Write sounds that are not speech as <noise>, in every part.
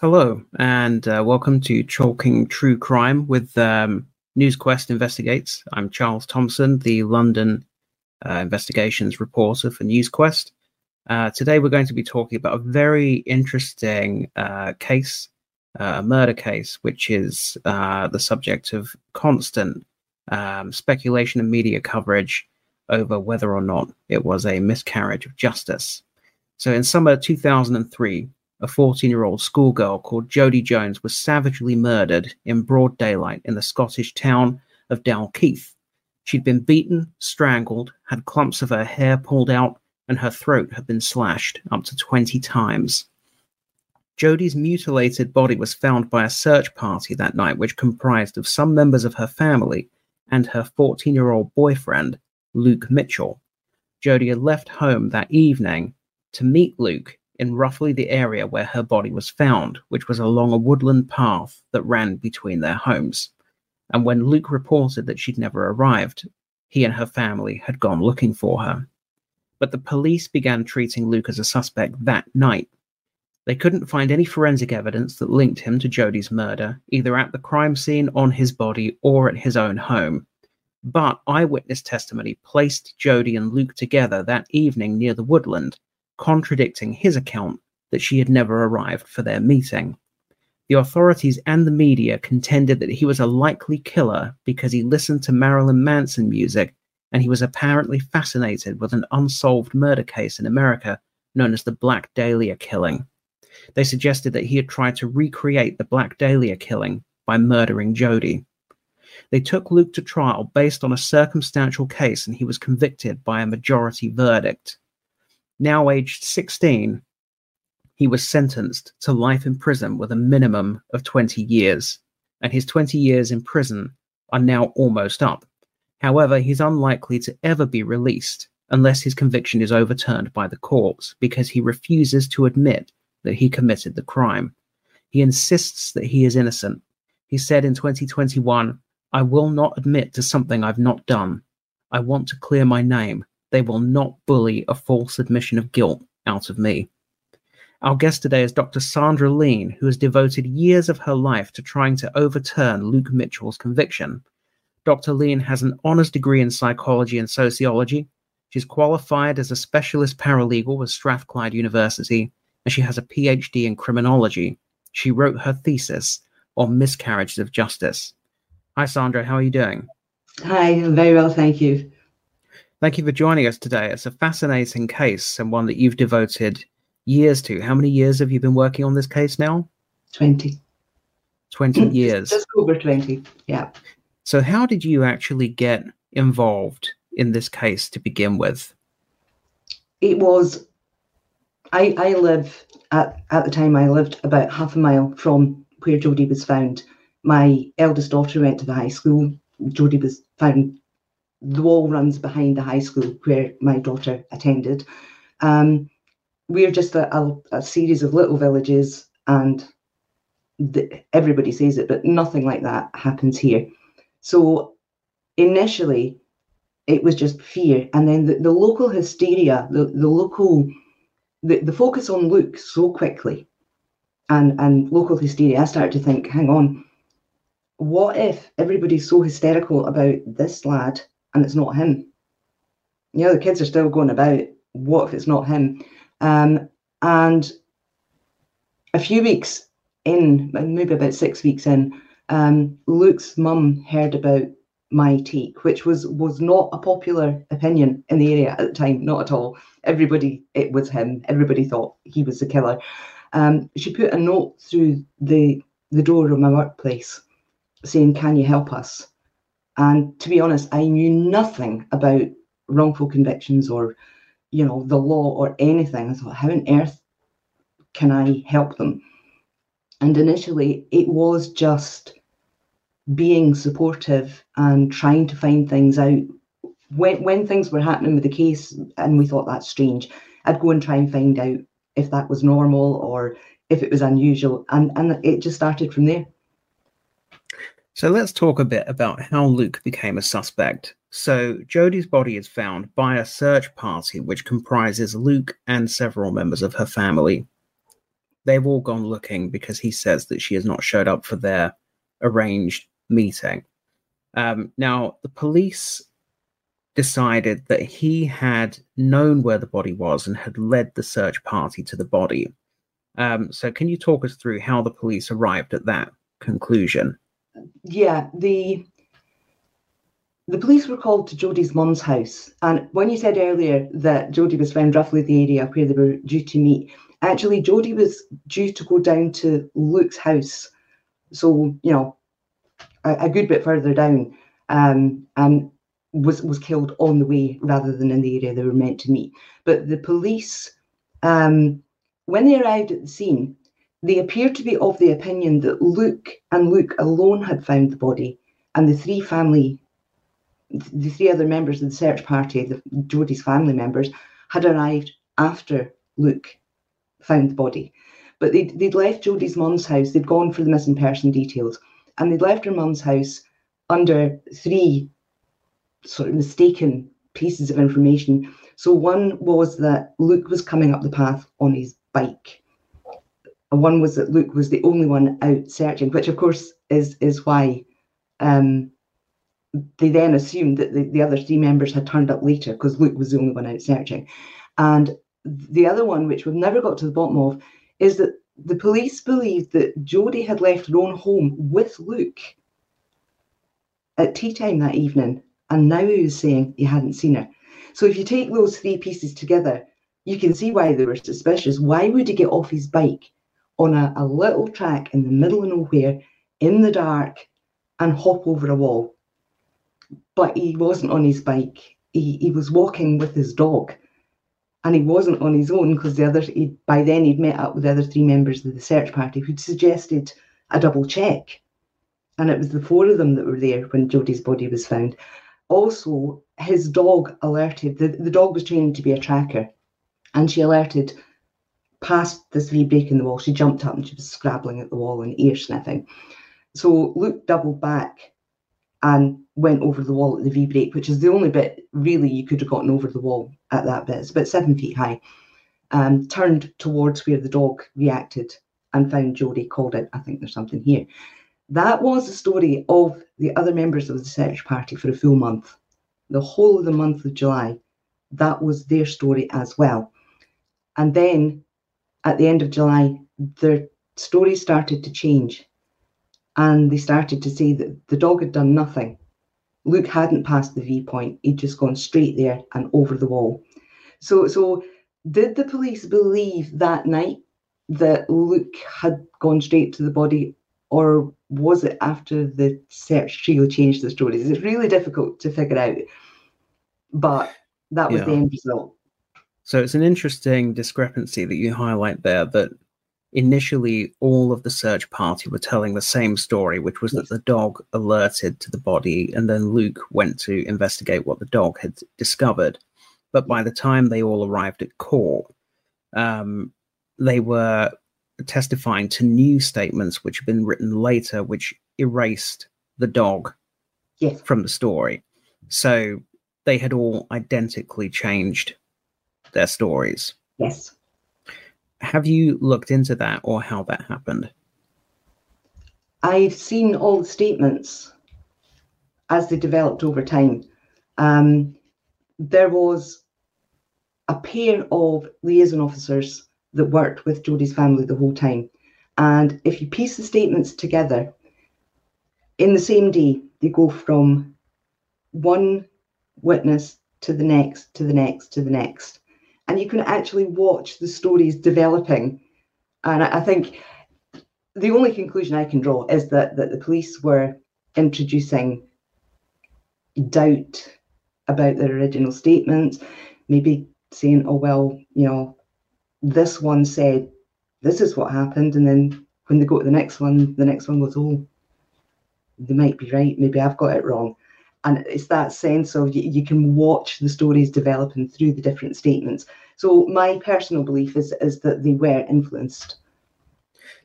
Hello, and uh, welcome to Talking True Crime with um, NewsQuest Investigates. I'm Charles Thompson, the London uh, investigations reporter for NewsQuest. Uh, today, we're going to be talking about a very interesting uh, case, uh, a murder case, which is uh, the subject of constant um, speculation and media coverage over whether or not it was a miscarriage of justice. So, in summer 2003, a 14 year old schoolgirl called Jodi Jones was savagely murdered in broad daylight in the Scottish town of Dalkeith. She'd been beaten, strangled, had clumps of her hair pulled out, and her throat had been slashed up to 20 times. Jodi's mutilated body was found by a search party that night, which comprised of some members of her family and her 14 year old boyfriend, Luke Mitchell. Jodi had left home that evening to meet Luke in roughly the area where her body was found, which was along a woodland path that ran between their homes. And when Luke reported that she'd never arrived, he and her family had gone looking for her. But the police began treating Luke as a suspect that night. They couldn't find any forensic evidence that linked him to Jodi's murder, either at the crime scene, on his body, or at his own home. But eyewitness testimony placed Jodi and Luke together that evening near the woodland, contradicting his account that she had never arrived for their meeting. The authorities and the media contended that he was a likely killer because he listened to Marilyn Manson music and he was apparently fascinated with an unsolved murder case in America known as the Black Dahlia killing. They suggested that he had tried to recreate the Black Dahlia killing by murdering Jodi. They took Luke to trial based on a circumstantial case and he was convicted by a majority verdict. Now aged 16, he was sentenced to life in prison with a minimum of 20 years, and his 20 years in prison are now almost up. However, he's unlikely to ever be released unless his conviction is overturned by the courts because he refuses to admit that he committed the crime. He insists that he is innocent. He said in 2021, I will not admit to something I've not done. I want to clear my name. They will not bully a false admission of guilt out of me. Our guest today is Dr. Sandra Lean, who has devoted years of her life to trying to overturn Luke Mitchell's conviction. Dr. Lean has an honors degree in psychology and sociology. She's qualified as a specialist paralegal with Strathclyde University, and she has a PhD in criminology. She wrote her thesis on miscarriages of justice. Hi, Sandra. How are you doing? Hi, I'm very well, thank you. Thank you for joining us today. It's a fascinating case and one that you've devoted years to. How many years have you been working on this case now? 20. 20 years. Just over 20, yeah. So, how did you actually get involved in this case to begin with? It was, I, I live, at, at the time, I lived about half a mile from where Jodi was found. My eldest daughter went to the high school. Jodi was found the wall runs behind the high school where my daughter attended. Um, we're just a, a, a, series of little villages, and the, everybody says it, but nothing like that happens here. So initially, it was just fear, and then the, the local hysteria, the, the local, the, the focus on Luke so quickly, and and local hysteria. I started to think, hang on, what if everybody's so hysterical about this lad and it's not him. You know, the kids are still going about, what if it's not him? Um, and a few weeks in, maybe about six weeks in, um, Luke's mum heard about my take, which was was not a popular opinion in the area at the time, not at all. Everybody, it was him. Everybody thought he was the killer. Um, she put a note through the the door of my workplace saying, "Can you help us?" And to be honest, I knew nothing about wrongful convictions or, you know, the law or anything. I thought, how on earth can I help them? And initially, it was just being supportive and trying to find things out. When, when things were happening with the case and we thought that's strange, I'd go and try and find out if that was normal or if it was unusual. And, and it just started from there. So let's talk a bit about how Luke became a suspect. So Jodi's body is found by a search party which comprises Luke and several members of her family. they've all gone looking because he says that she has not showed up for their arranged meeting. Um, now, the police decided that he had known where the body was and had led the search party to the body. Um, so, can you talk us through how the police arrived at that conclusion? Yeah, the the police were called to Jodi's mum's house, and when you said earlier that Jodi was found roughly the area where they were due to meet, actually Jodi was due to go down to Luke's house, so you know a, a good bit further down, um, and was was killed on the way rather than in the area they were meant to meet. But the police, um, when they arrived at the scene, they appear to be of the opinion that Luke and Luke alone had found the body, and the three family, the three other members of the search party, the Jodi's family members, had arrived after Luke found the body. But they'd, they'd left Jodi's mum's house, they'd gone for the missing person details, and they'd left her mum's house under three sort of mistaken pieces of information. So one was that Luke was coming up the path on his bike. And one was that Luke was the only one out searching, which of course is is why um, they then assumed that the, the other three members had turned up later because Luke was the only one out searching. And the other one, which we've never got to the bottom of, is that the police believed that Jodi had left her own home with Luke at tea time that evening, and now he was saying he hadn't seen her. So if you take those three pieces together, you can see why they were suspicious. Why would he get off his bike on a, a little track in the middle of nowhere in the dark and hop over a wall? But he wasn't on his bike. He, he was walking with his dog and he wasn't on his own because the other he, by then he'd met up with the other three members of the search party who'd suggested a double check and it was the four of them that were there when Jodi's body was found. Also, his dog alerted, the, the dog was trained to be a tracker, and she alerted past this V break in the wall. She jumped up and she was scrabbling at the wall and ear sniffing. So Luke doubled back and went over the wall at the V break, which is the only bit really you could have gotten over the wall at that bit. It's about seven feet high. Um, turned towards where the dog reacted and found Jodi called it, I think there's something here. That was the story of the other members of the search party for a full month. The whole of the month of July, that was their story as well. And then at the end of July, their story started to change. And they started to say that the dog had done nothing. Luke hadn't passed the V point, he'd just gone straight there and over the wall. So, so did the police believe that night that Luke had gone straight to the body or was it after the search trio changed the stories? It's really difficult to figure out, but that was yeah. the end result. So it's an interesting discrepancy that you highlight there that initially all of the search party were telling the same story, which was that the dog alerted to the body, and then Luke went to investigate what the dog had discovered. But by the time they all arrived at court, um, they were testifying to new statements which had been written later, which erased the dog yes. from the story. So they had all identically changed their stories. Yes. Have you looked into that or how that happened? I've seen all the statements as they developed over time. Um, there was a pair of liaison officers that worked with Jodi's family the whole time. And if you piece the statements together, in the same day, they go from one witness to the next, to the next, to the next. And you can actually watch the stories developing. And I think the only conclusion I can draw is that, that the police were introducing doubt about their original statements, maybe saying, oh, well, you know, this one said, this is what happened. And then when they go to the next one, the next one goes, oh, they might be right. Maybe I've got it wrong. And it's that sense of you, you can watch the stories developing through the different statements. So my personal belief is, is that they were influenced.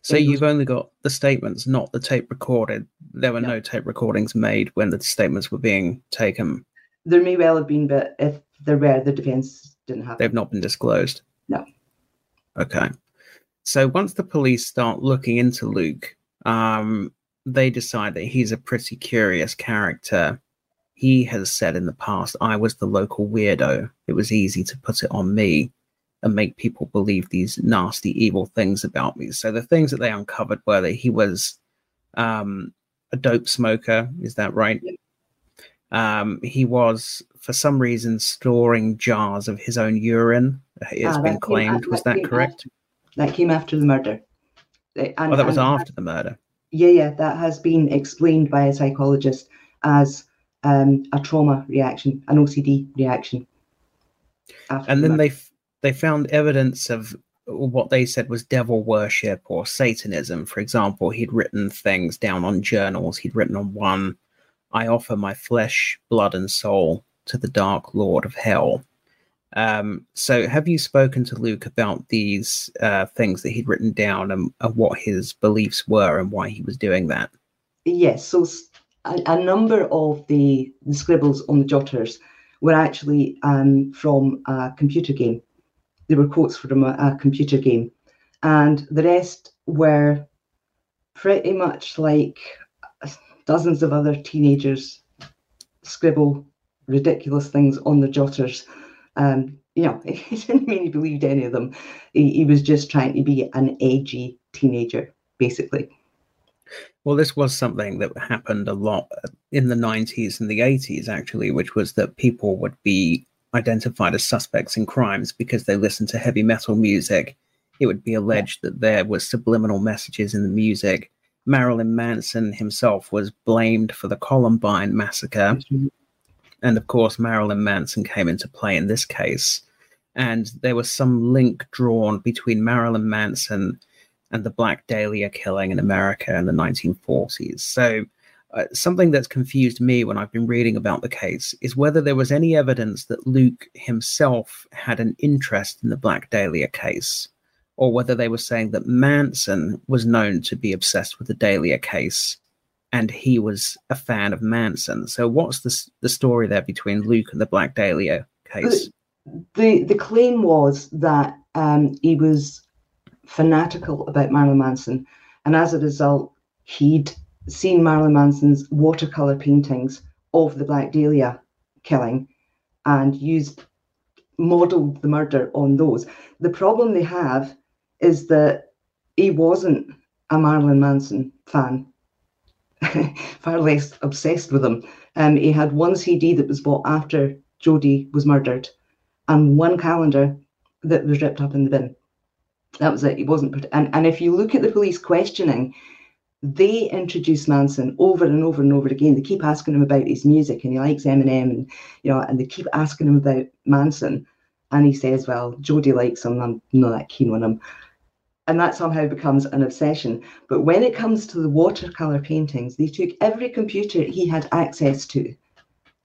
So you've only got the statements, not the tape recorded. There were no, no tape recordings made when the statements were being taken. There may well have been, but if there were, the defence didn't have. They've not been disclosed. No. Okay. so once the police start looking into Luke, um, they decide that he's a pretty curious character. He has said in the past, I was the local weirdo. It was easy to put it on me and make people believe these nasty, evil things about me. So the things that they uncovered were that he was um, a dope smoker. Is that right? Um, he was, for some reason, storing jars of his own urine. It's ah, been claimed. was that, that correct? After, that came after the murder. And, oh, that was after the murder. Yeah, yeah, that has been explained by a psychologist as um, a trauma reaction, an OCD reaction. And then the they f- they found evidence of what they said was devil worship or Satanism. For example, he'd written things down on journals. He'd written on one, I offer my flesh, blood, and soul to the dark lord of hell. Um, so, have you spoken to Luke about these uh, things that he'd written down and, and, what his beliefs were and why he was doing that? Yes. So, a, a number of the, the, scribbles on the jotters were actually um, from a computer game. They were quotes from a, a computer game, and the rest were pretty much like dozens of other teenagers scribble ridiculous things on the jotters um, you know, <laughs> he didn't mean he believed any of them. He, he was just trying to be an edgy teenager, basically. Well, this was something that happened a lot in the 90s and the 80s, actually, which was that people would be identified as suspects in crimes because they listened to heavy metal music. It would be alleged that there was subliminal messages in the music. Marilyn Manson himself was blamed for the Columbine massacre. Mm-hmm. And of course, Marilyn Manson came into play in this case. And there was some link drawn between Marilyn Manson and the Black Dahlia killing in America in the 1940s. So, uh, something that's confused me when I've been reading about the case is whether there was any evidence that Luke himself had an interest in the Black Dahlia case, or whether they were saying that Manson was known to be obsessed with the Dahlia case and he was a fan of Manson. So, what's the the story there between Luke and the Black Dahlia case? The the claim was that um, he was fanatical about Marilyn Manson, and as a result, he'd seen Marilyn Manson's watercolor paintings of the Black Dahlia killing, and used modeled the murder on those. The problem they have is that he wasn't a Marilyn Manson fan <laughs> far less obsessed with him. Um, he had one CD that was bought after Jodi was murdered, and one calendar that was ripped up in the bin. That was it. He wasn't. And and if you look at the police questioning, they introduce Manson over and over and over again. They keep asking him about his music, and he likes Eminem, and you know, and they keep asking him about Manson, and he says, "Well, Jodi likes him. I'm not that keen on him." and that somehow becomes an obsession. But when it comes to the watercolor paintings, they took every computer he had access to,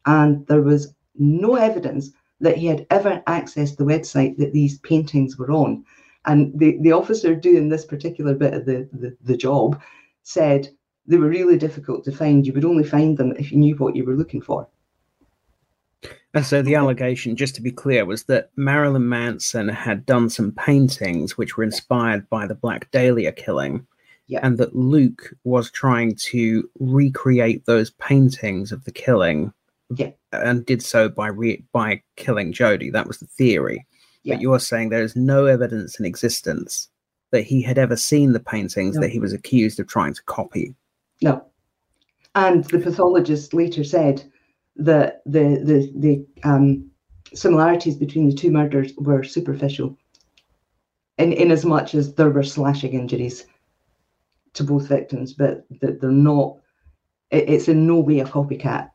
and there was no evidence that he had ever accessed the website that these paintings were on. And the, the officer doing this particular bit of the, the, the job said they were really difficult to find. You would only find them if you knew what you were looking for. And so the allegation, just to be clear, was that Marilyn Manson had done some paintings which were inspired by the Black Dahlia killing. Yeah. And that Luke was trying to recreate those paintings of the killing yeah. and did so by re- by killing Jodi. That was the theory. Yeah. But you're saying there is no evidence in existence that he had ever seen the paintings no. that he was accused of trying to copy. No. And the pathologist later said that the the the um, similarities between the two murders were superficial. In in as much as there were slashing injuries to both victims, but that they're not. It, it's in no way a copycat.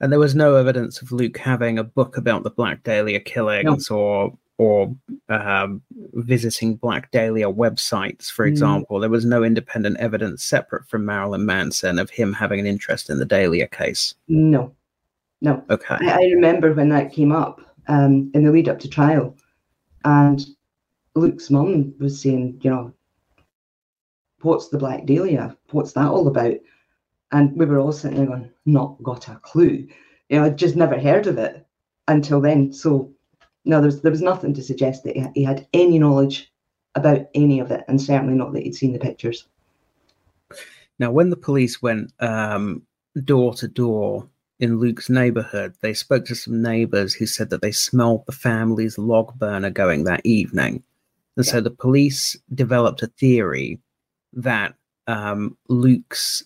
And there was no evidence of Luke having a book about the Black Dahlia killings no. or or um, visiting Black Dahlia websites, for mm. example. Mm. There was no independent evidence separate from Marilyn Manson of him having an interest in the Dahlia case. No, no. Okay. I, I remember when that came up um, in the lead up to trial, and Luke's mum was saying, you know, what's the Black Dahlia? What's that all about? And we were all sitting there going, not got a clue. You know, I'd just never heard of it until then. So no, there was, there was nothing to suggest that he had any knowledge about any of it, and certainly not that he'd seen the pictures. Now, when the police went um, door to door in Luke's neighborhood, they spoke to some neighbors who said that they smelled the family's log burner going that evening. And yeah. so the police developed a theory that um, Luke's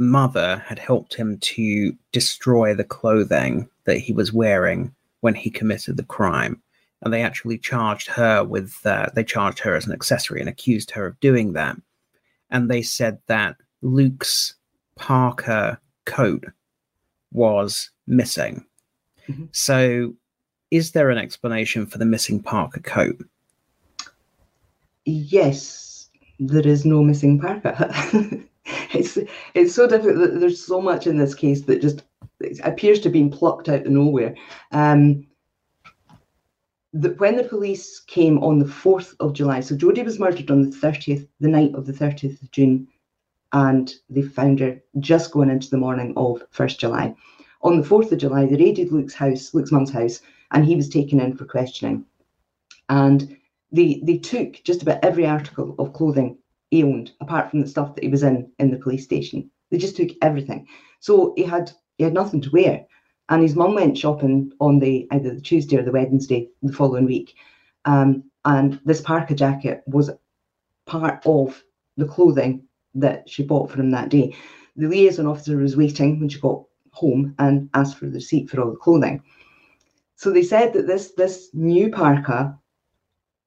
mother had helped him to destroy the clothing that he was wearing when he committed the crime. And they actually charged her with, uh, they charged her as an accessory and accused her of doing that. And they said that Luke's parka coat was missing. Mm-hmm. So, is there an explanation for the missing parka coat? Yes, there is no missing parka. <laughs> <laughs> it's it's so difficult. That there's so much in this case that just appears to have been plucked out of nowhere. Um, the, when the police came on the 4th of July, so Jodi was murdered on the 30th, the night of the 30th of June, and they found her just going into the morning of 1st July. On the 4th of July, they raided Luke's house, Luke's mum's house, and he was taken in for questioning. And they they took just about every article of clothing he owned, apart from the stuff that he was in in the police station. They just took everything. So he had he had nothing to wear. And his mum went shopping on the either the Tuesday or the Wednesday the following week. Um, and this parka jacket was part of the clothing that she bought for him that day. The liaison officer was waiting when she got home and asked for the receipt for all the clothing. So they said that this this new parka,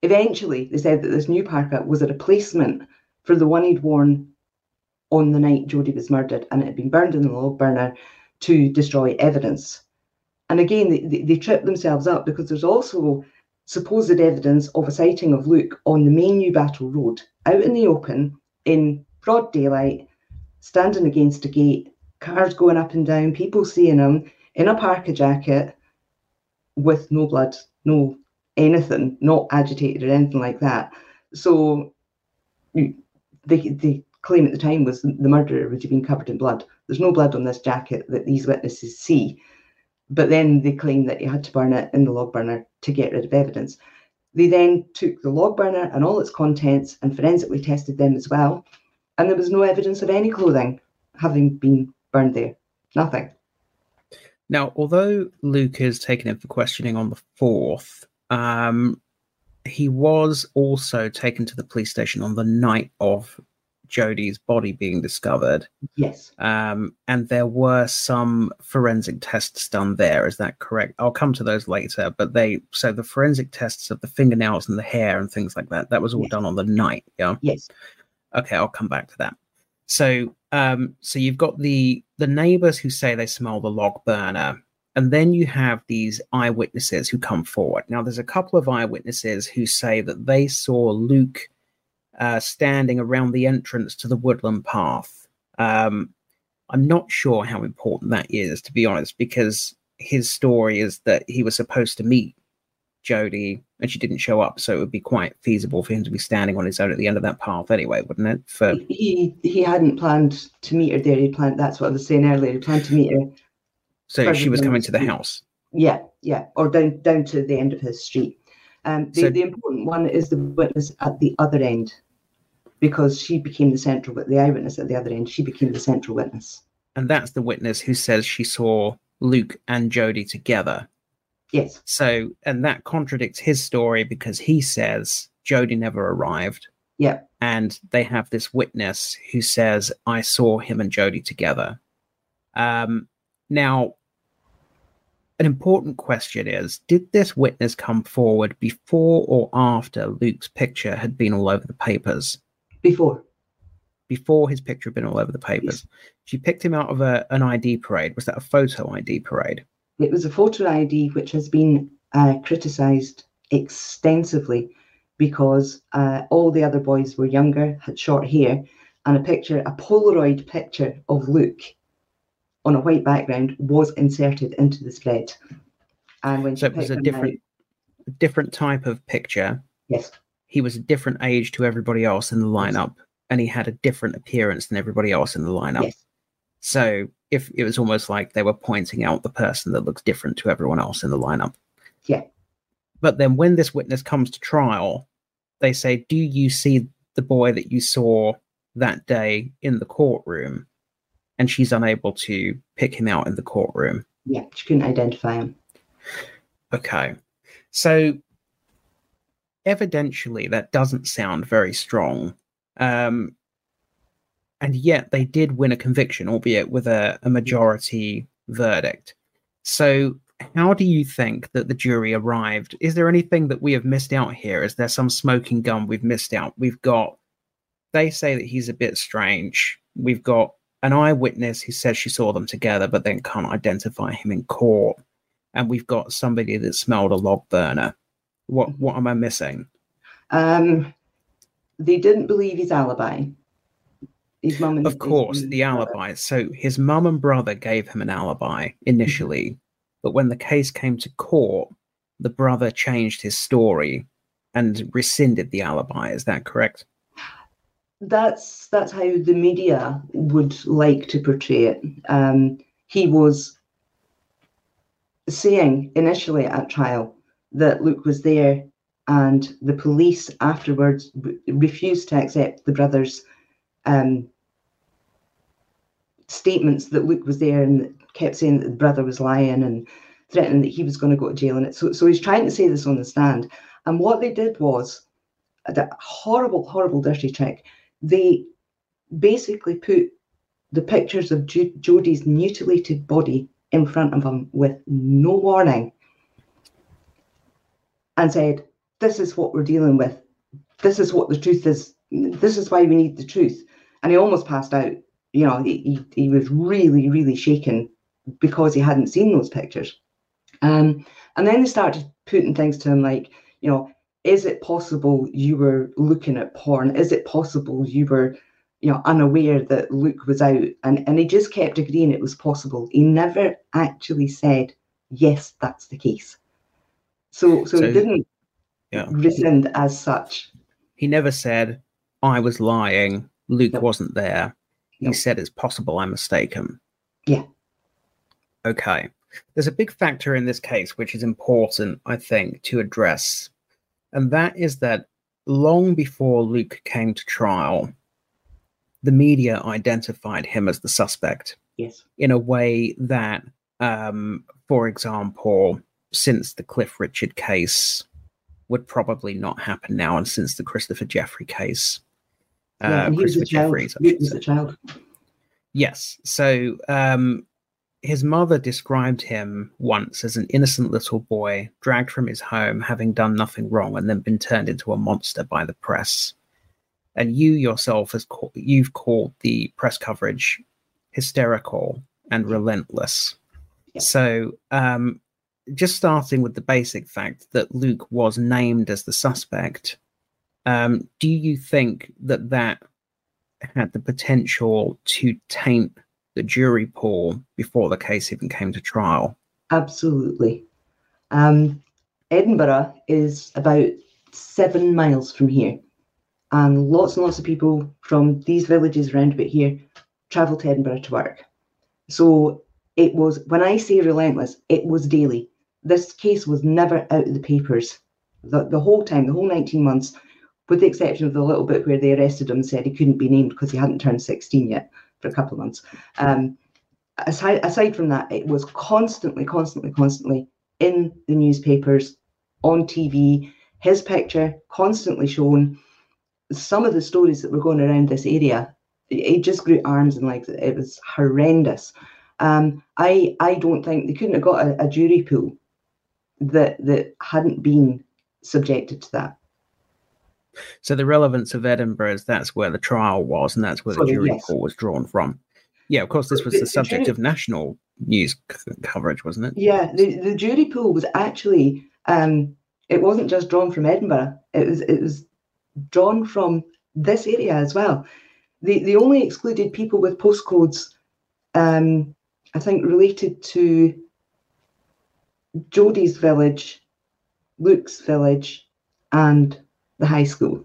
eventually they said that this new parka was a replacement for the one he'd worn on the night Jodi was murdered, and it had been burned in the log burner to destroy evidence. And again, they, they, they tripped themselves up because there's also supposed evidence of a sighting of Luke on the main Newbattle Road, out in the open, in broad daylight, standing against a gate, cars going up and down, people seeing him in a parka jacket with no blood, no anything, not agitated or anything like that. So the, claim at the time was the murderer would have been covered in blood. There's no blood on this jacket that these witnesses see. But then they claim that he had to burn it in the log burner to get rid of evidence. They then took the log burner and all its contents and forensically tested them as well and there was no evidence of any clothing having been burned there. Nothing. Now, although Luke is taken in for questioning on the 4th, um, he was also taken to the police station on the night of Jodi's body being discovered. Yes. Um, and there were some forensic tests done there. Is that correct? I'll come to those later. But they so the forensic tests of the fingernails and the hair and things like that. That was all yes. done on the night. Yeah. Yes. Okay, I'll come back to that. So, um, so you've got the the neighbors who say they smell the log burner, and then you have these eyewitnesses who come forward. Now, there's a couple of eyewitnesses who say that they saw Luke uh, standing around the entrance to the woodland path. Um, I'm not sure how important that is, to be honest, because his story is that he was supposed to meet Jodi and she didn't show up. So it would be quite feasible for him to be standing on his own at the end of that path anyway, wouldn't it? For he he hadn't planned to meet her there. He planned that's what I was saying earlier. He planned to meet her. So she was coming to the house. Yeah, yeah, or down down to the end of his street. Um, the, so, the important one is the witness at the other end, because she became the central, but the eyewitness at the other end, she became the central witness. And that's the witness who says she saw Luke and Jodi together Yes. So, and that contradicts his story because he says Jodi never arrived. Yeah. And they have this witness who says, I saw him and Jodi together. Um, now, an important question is Did this witness come forward before or after Luke's picture had been all over the papers? Before. Before his picture had been all over the papers. Yes. She picked him out of a, an ID parade. Was that a photo ID parade? It was a photo ID which has been uh, criticised extensively because uh, all the other boys were younger, had short hair, and a picture, a Polaroid picture of Luke on a white background was inserted into the spread. And when so it was a different, out, different type of picture. Yes. He was a different age to everybody else in the lineup, yes. and he had a different appearance than everybody else in the lineup. Yes. So if it was almost like they were pointing out the person that looks different to everyone else in the lineup. Yeah. But then when this witness comes to trial, they say, Do you see the boy that you saw that day in the courtroom? And she's unable to pick him out in the courtroom. Yeah, she couldn't identify him. Okay. So evidentially that doesn't sound very strong. Um, and yet they did win a conviction, albeit with a, a majority verdict. So how do you think that the jury arrived? Is there anything that we have missed out here? Is there some smoking gun we've missed out? We've got, they say that he's a bit strange. We've got an eyewitness who says she saw them together, but then can't identify him in court. And we've got somebody that smelled a log burner. What Mm-hmm. what am I missing? Um, they didn't believe his alibi. His mum and Of his- course, his the brother. alibi. So his mum and brother gave him an alibi initially, but when the case came to court, the brother changed his story and rescinded the alibi. Is that correct? That's that's how the media would like to portray it. Um, he was saying initially at trial that Luke was there, and the police afterwards re- refused to accept the brother's um, statements that Luke was there and kept saying that the brother was lying and threatening that he was going to go to jail. And it, so, so he's trying to say this on the stand. And what they did was a horrible, horrible, dirty trick. They basically put the pictures of Jodi's mutilated body in front of him with no warning and said, This is what we're dealing with. This is what the truth is. This is why we need the truth. And he almost passed out. You know, he, he, he was really, really shaken because he hadn't seen those pictures. Um, and then they started putting things to him like, you know, is it possible you were looking at porn? Is it possible you were, you know, unaware that Luke was out? And and he just kept agreeing it was possible. He never actually said, yes, that's the case. So so, So- he didn't Yeah. rescind as such. He never said, I was lying, Luke wasn't there. He said it's possible I'm mistaken. Yeah. Okay. There's a big factor in this case which is important, I think, to address. And that is that long before Luke came to trial, the media identified him as the suspect Yes. in a way that, um, for example, since the Cliff Richard case would probably not happen now, and since the Christopher Jefferies case, uh, yeah, and he was a Christopher child. Jefferies, I Luke should was a child. Yes. So um, his mother described him once as an innocent little boy dragged from his home, having done nothing wrong, and then been turned into a monster by the press. And you yourself, has call, you've called the press coverage hysterical and relentless. Yeah. So, um, just starting with the basic fact that Luke was named as the suspect, um, do you think that that had the potential to taint the jury pool before the case even came to trial? Absolutely. Um, Edinburgh is about seven miles from here, and lots and lots of people from these villages around about here travel to Edinburgh to work. So it was, when I say relentless, it was daily. This case was never out of the papers the, the whole time, the whole 19 months, with the exception of the little bit where they arrested him and said he couldn't be named because he hadn't turned 16 yet for a couple of months. Um, aside, aside from that, it was constantly, constantly, constantly in the newspapers, on TV, his picture constantly shown. Some of the stories that were going around this area, it, just grew arms and legs. It was horrendous. Um, I I don't think they couldn't have got a, a jury pool that that hadn't been subjected to that. So the relevance of Edinburgh is that's where the trial was, and that's where the jury yes. pool was drawn from. Yeah, of course, this was The- the the subject jury- of national news c- coverage, wasn't it? Yeah, the, the jury pool was actually um, it wasn't just drawn from Edinburgh. It was it was drawn from this area as well. They they only excluded people with postcodes, um, I think related to Jodi's village, Luke's village, and the high school.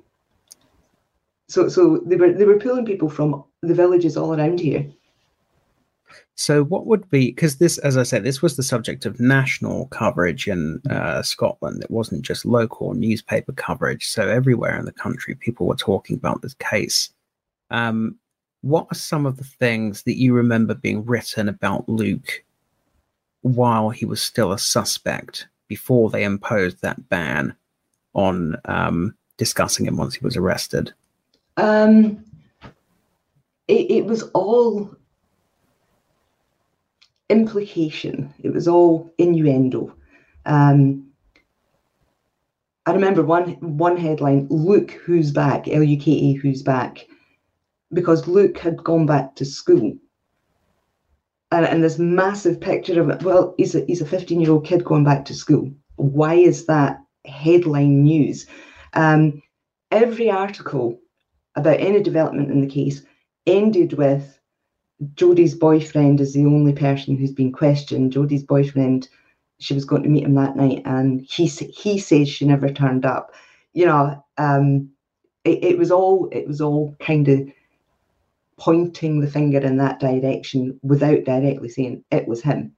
So so they were they were pulling people from the villages all around here. So, what would be because this, as I said, this was the subject of national coverage in uh, Scotland. It wasn't just local newspaper coverage. So, everywhere in the country, people were talking about this case. Um, what are some of the things that you remember being written about Luke while he was still a suspect before they imposed that ban on um, discussing him once he was arrested? Um, it, it was all implication. It was all innuendo. Um, I remember one one headline: "Luke, who's back?" L U K E, who's back? Because Luke had gone back to school, and, and this massive picture of it. Well, he's a he's a fifteen year old kid going back to school. Why is that headline news? Um, every article about any development in the case ended with Jodi's boyfriend is the only person who's been questioned. Jodi's boyfriend, she was going to meet him that night, and he he says she never turned up. You know, um, it, it was all it was all kind of pointing the finger in that direction without directly saying it was him.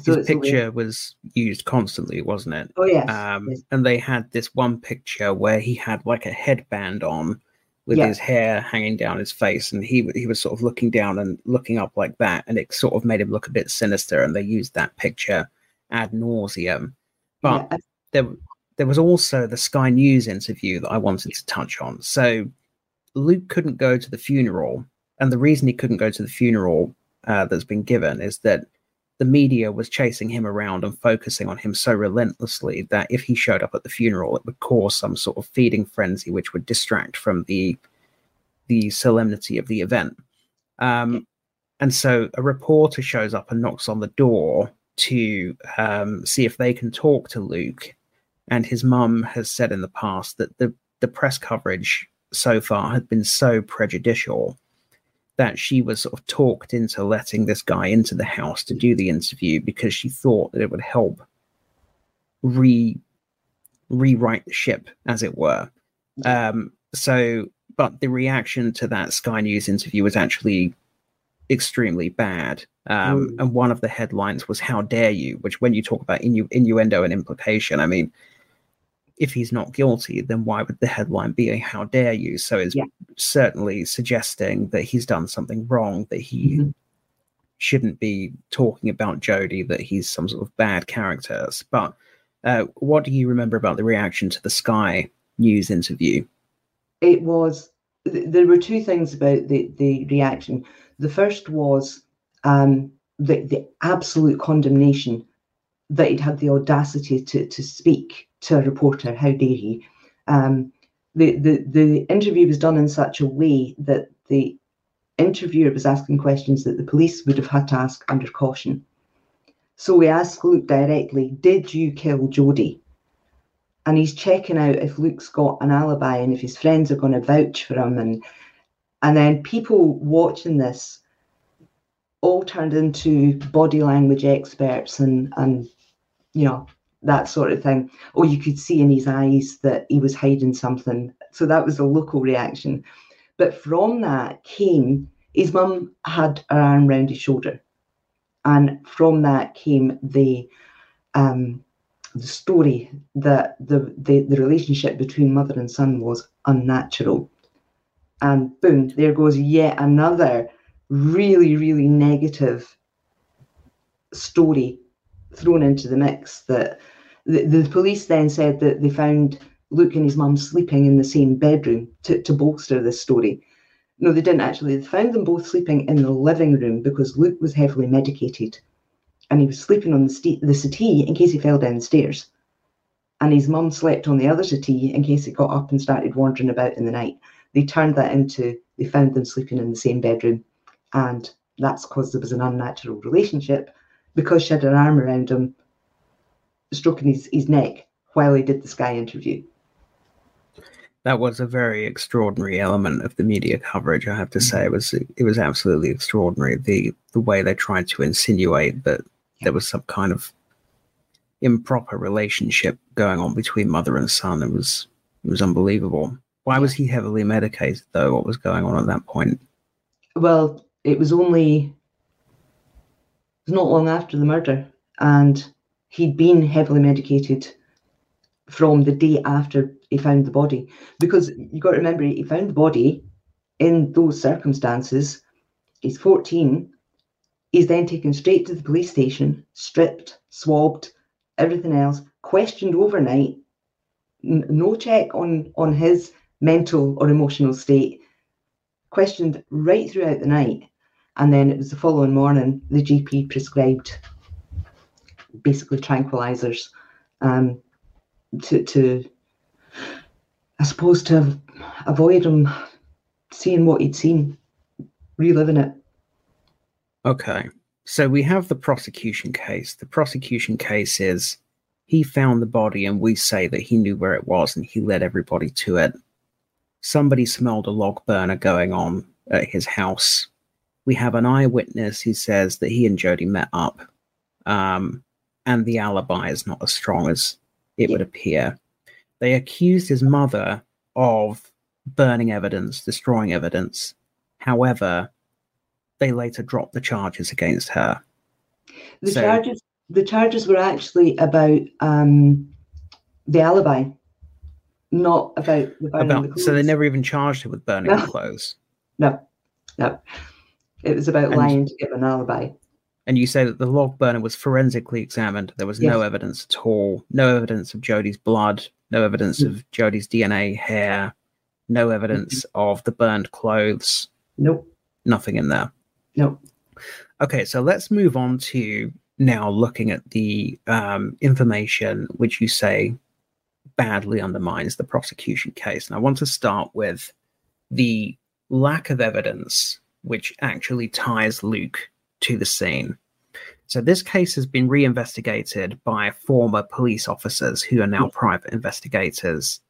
So His picture was used constantly, wasn't it? Oh yes, um, yes. And they had this one picture where he had like a headband on with yeah. his hair hanging down his face, and he he was sort of looking down and looking up like that, and it sort of made him look a bit sinister. And they used that picture ad nauseum. But yeah. there there was also the Sky News interview that I wanted to touch on. So Luke couldn't go to the funeral, and the reason he couldn't go to the funeral uh, that's been given is that the media was chasing him around and focusing on him so relentlessly that if he showed up at the funeral, it would cause some sort of feeding frenzy, which would distract from the the solemnity of the event. Um, and so a reporter shows up and knocks on the door to um, see if they can talk to Luke. And his mum has said in the past that the, the press coverage so far had been so prejudicial that she was sort of talked into letting this guy into the house to do the interview because she thought that it would help re rewrite the ship, as it were. Um, so, but the reaction to that Sky News interview was actually extremely bad. Um, mm. And one of the headlines was "How dare you?" Which, when you talk about innu- innuendo and implication, I mean, if he's not guilty, then why would the headline be a "How dare you"? So it's yeah. certainly suggesting that he's done something wrong, that he mm-hmm. shouldn't be talking about Jodi, that he's some sort of bad character. But uh, what do you remember about the reaction to the Sky News interview? It was there were two things about the the reaction. The first was um, the the absolute condemnation that he'd had the audacity to to speak to a reporter. How dare he? Um, the, the, the interview was done in such a way that the interviewer was asking questions that the police would have had to ask under caution. So we asked Luke directly, Did you kill Jodi? And he's checking out if Luke's got an alibi and if his friends are going to vouch for him. And, and then people watching this all turned into body language experts and, and you know, that sort of thing. Or you could see in his eyes that he was hiding something. So that was a local reaction. But from that came his mum had her arm round his shoulder. And from that came the um, the story that the, the, the relationship between mother and son was unnatural. And boom, there goes yet another really, really negative story thrown into the mix that the, the police then said that they found Luke and his mum sleeping in the same bedroom to, to bolster this story. No, they didn't actually. They found them both sleeping in the living room because Luke was heavily medicated and he was sleeping on the, st- the settee in case he fell down the stairs. And his mum slept on the other settee in case he got up and started wandering about in the night. They turned that into they found them sleeping in the same bedroom. And that's because there was an unnatural relationship because she had her arm around him stroking his, his neck while he did the Sky interview. That was a very extraordinary element of the media coverage. I have to say, it was it was absolutely extraordinary. The the way they tried to insinuate that there was some kind of improper relationship going on between mother and son. It was it was unbelievable. Why was he heavily medicated though? What was going on at that point? Well, it was only It was not long after the murder, and he'd been heavily medicated from the day after he found the body. Because you've got to remember, he found the body in those circumstances. He's 14. He's then taken straight to the police station, stripped, swabbed, everything else, questioned overnight. N- no check on on his mental or emotional state. Questioned right throughout the night, and then it was the following morning the GP prescribed basically tranquilizers um, to to I suppose to avoid him seeing what he'd seen, reliving it. Okay. So we have the prosecution case. The prosecution case is he found the body and we say that he knew where it was and he led everybody to it. Somebody smelled a log burner going on at his house. We have an eyewitness who says that he and Jodi met up. Um, and the alibi is not as strong as it would appear. They accused his mother of burning evidence, destroying evidence. However, they later dropped the charges against her. The so, charges the charges were actually about um, the alibi, not about the burning about, the clothes. So they never even charged her with burning no. the clothes. No, no. It was about and, lying to give an alibi. And you say that the log burner was forensically examined. There was yes. no evidence at all. No evidence of Jodi's blood. No evidence mm-hmm. of Jodi's DNA, hair. No evidence mm-hmm. of the burned clothes. Nope. Nothing in there. Nope. Okay, so let's move on to now looking at the um, information which you say badly undermines the prosecution case. And I want to start with the lack of evidence which actually ties Luke to the scene. So this case has been reinvestigated by former police officers who are now private investigators.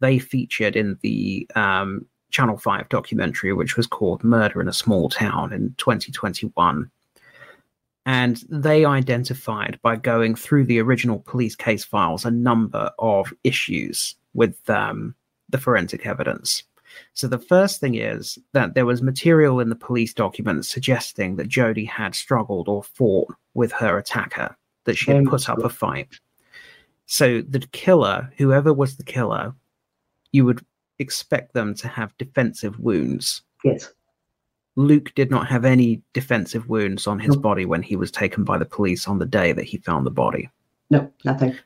They featured in the um, Channel 5 documentary, which was called Murder in a Small Town in 2021. And they identified by going through the original police case files a number of issues with um, the forensic evidence. So the first thing is that there was material in the police documents suggesting that Jodi had struggled or fought with her attacker, that she had put up a fight. So the killer, whoever was the killer, you would expect them to have defensive wounds. Yes. Luke did not have any defensive wounds on his no. body when he was taken by the police on the day that he found the body. No, nothing.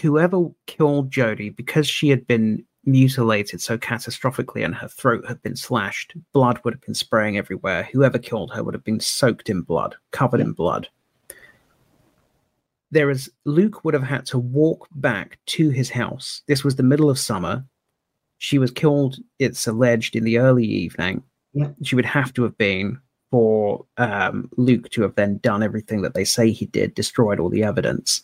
Whoever killed Jodi, because she had been mutilated so catastrophically and her throat had been slashed, blood would have been spraying everywhere. Whoever killed her would have been soaked in blood, covered in blood. There is Luke would have had to walk back to his house. This was the middle of summer. She was killed, it's alleged, in the early evening. Yeah. She would have to have been for um, Luke to have then done everything that they say he did, destroyed all the evidence.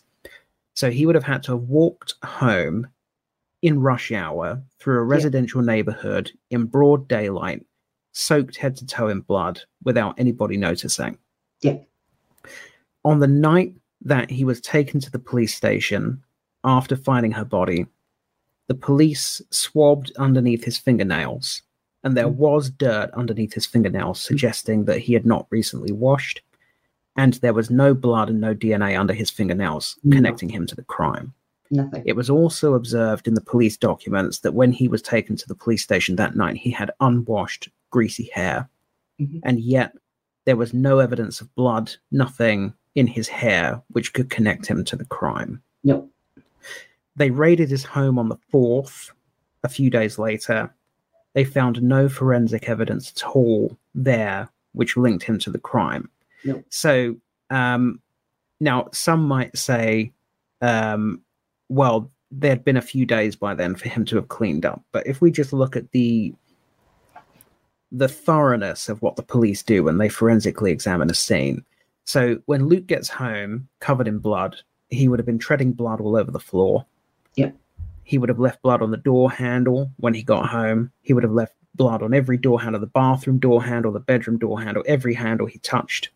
So he would have had to have walked home in rush hour through a residential yeah. neighborhood in broad daylight, soaked head to toe in blood without anybody noticing. Yeah. On the night that he was taken to the police station after finding her body, the police swabbed underneath his fingernails, and there mm. was dirt underneath his fingernails, suggesting that he had not recently washed, and there was no blood and no DNA under his fingernails no. connecting him to the crime. Nothing. It was also observed in the police documents that when he was taken to the police station that night, he had unwashed, greasy hair. Mm-hmm. And yet, there was no evidence of blood, nothing in his hair which could connect him to the crime. Nope. They raided his home on the 4th. A few days later, they found no forensic evidence at all there which linked him to the crime. Nope. So, um, now some might say, um, well, there'd been a few days by then for him to have cleaned up. But if we just look at the the thoroughness of what the police do when they forensically examine a scene. So when Luke gets home covered in blood, he would have been treading blood all over the floor. Yep. He would have left blood on the door handle when he got home. He would have left blood on every door handle, the bathroom door handle, the bedroom door handle, every handle he touched.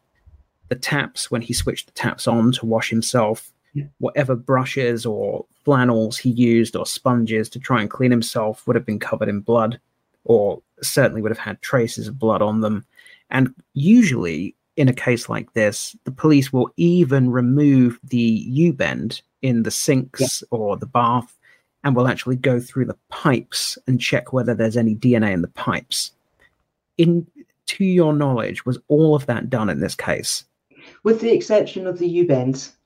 The taps when he switched the taps on to wash himself whatever brushes or flannels he used or sponges to try and clean himself would have been covered in blood or certainly would have had traces of blood on them. And usually in a case like this, the police will even remove the U bend in the sinks yeah. or the bath and will actually go through the pipes and check whether there's any DNA in the pipes. In to your knowledge, was all of that done in this case? With the exception of the U bends.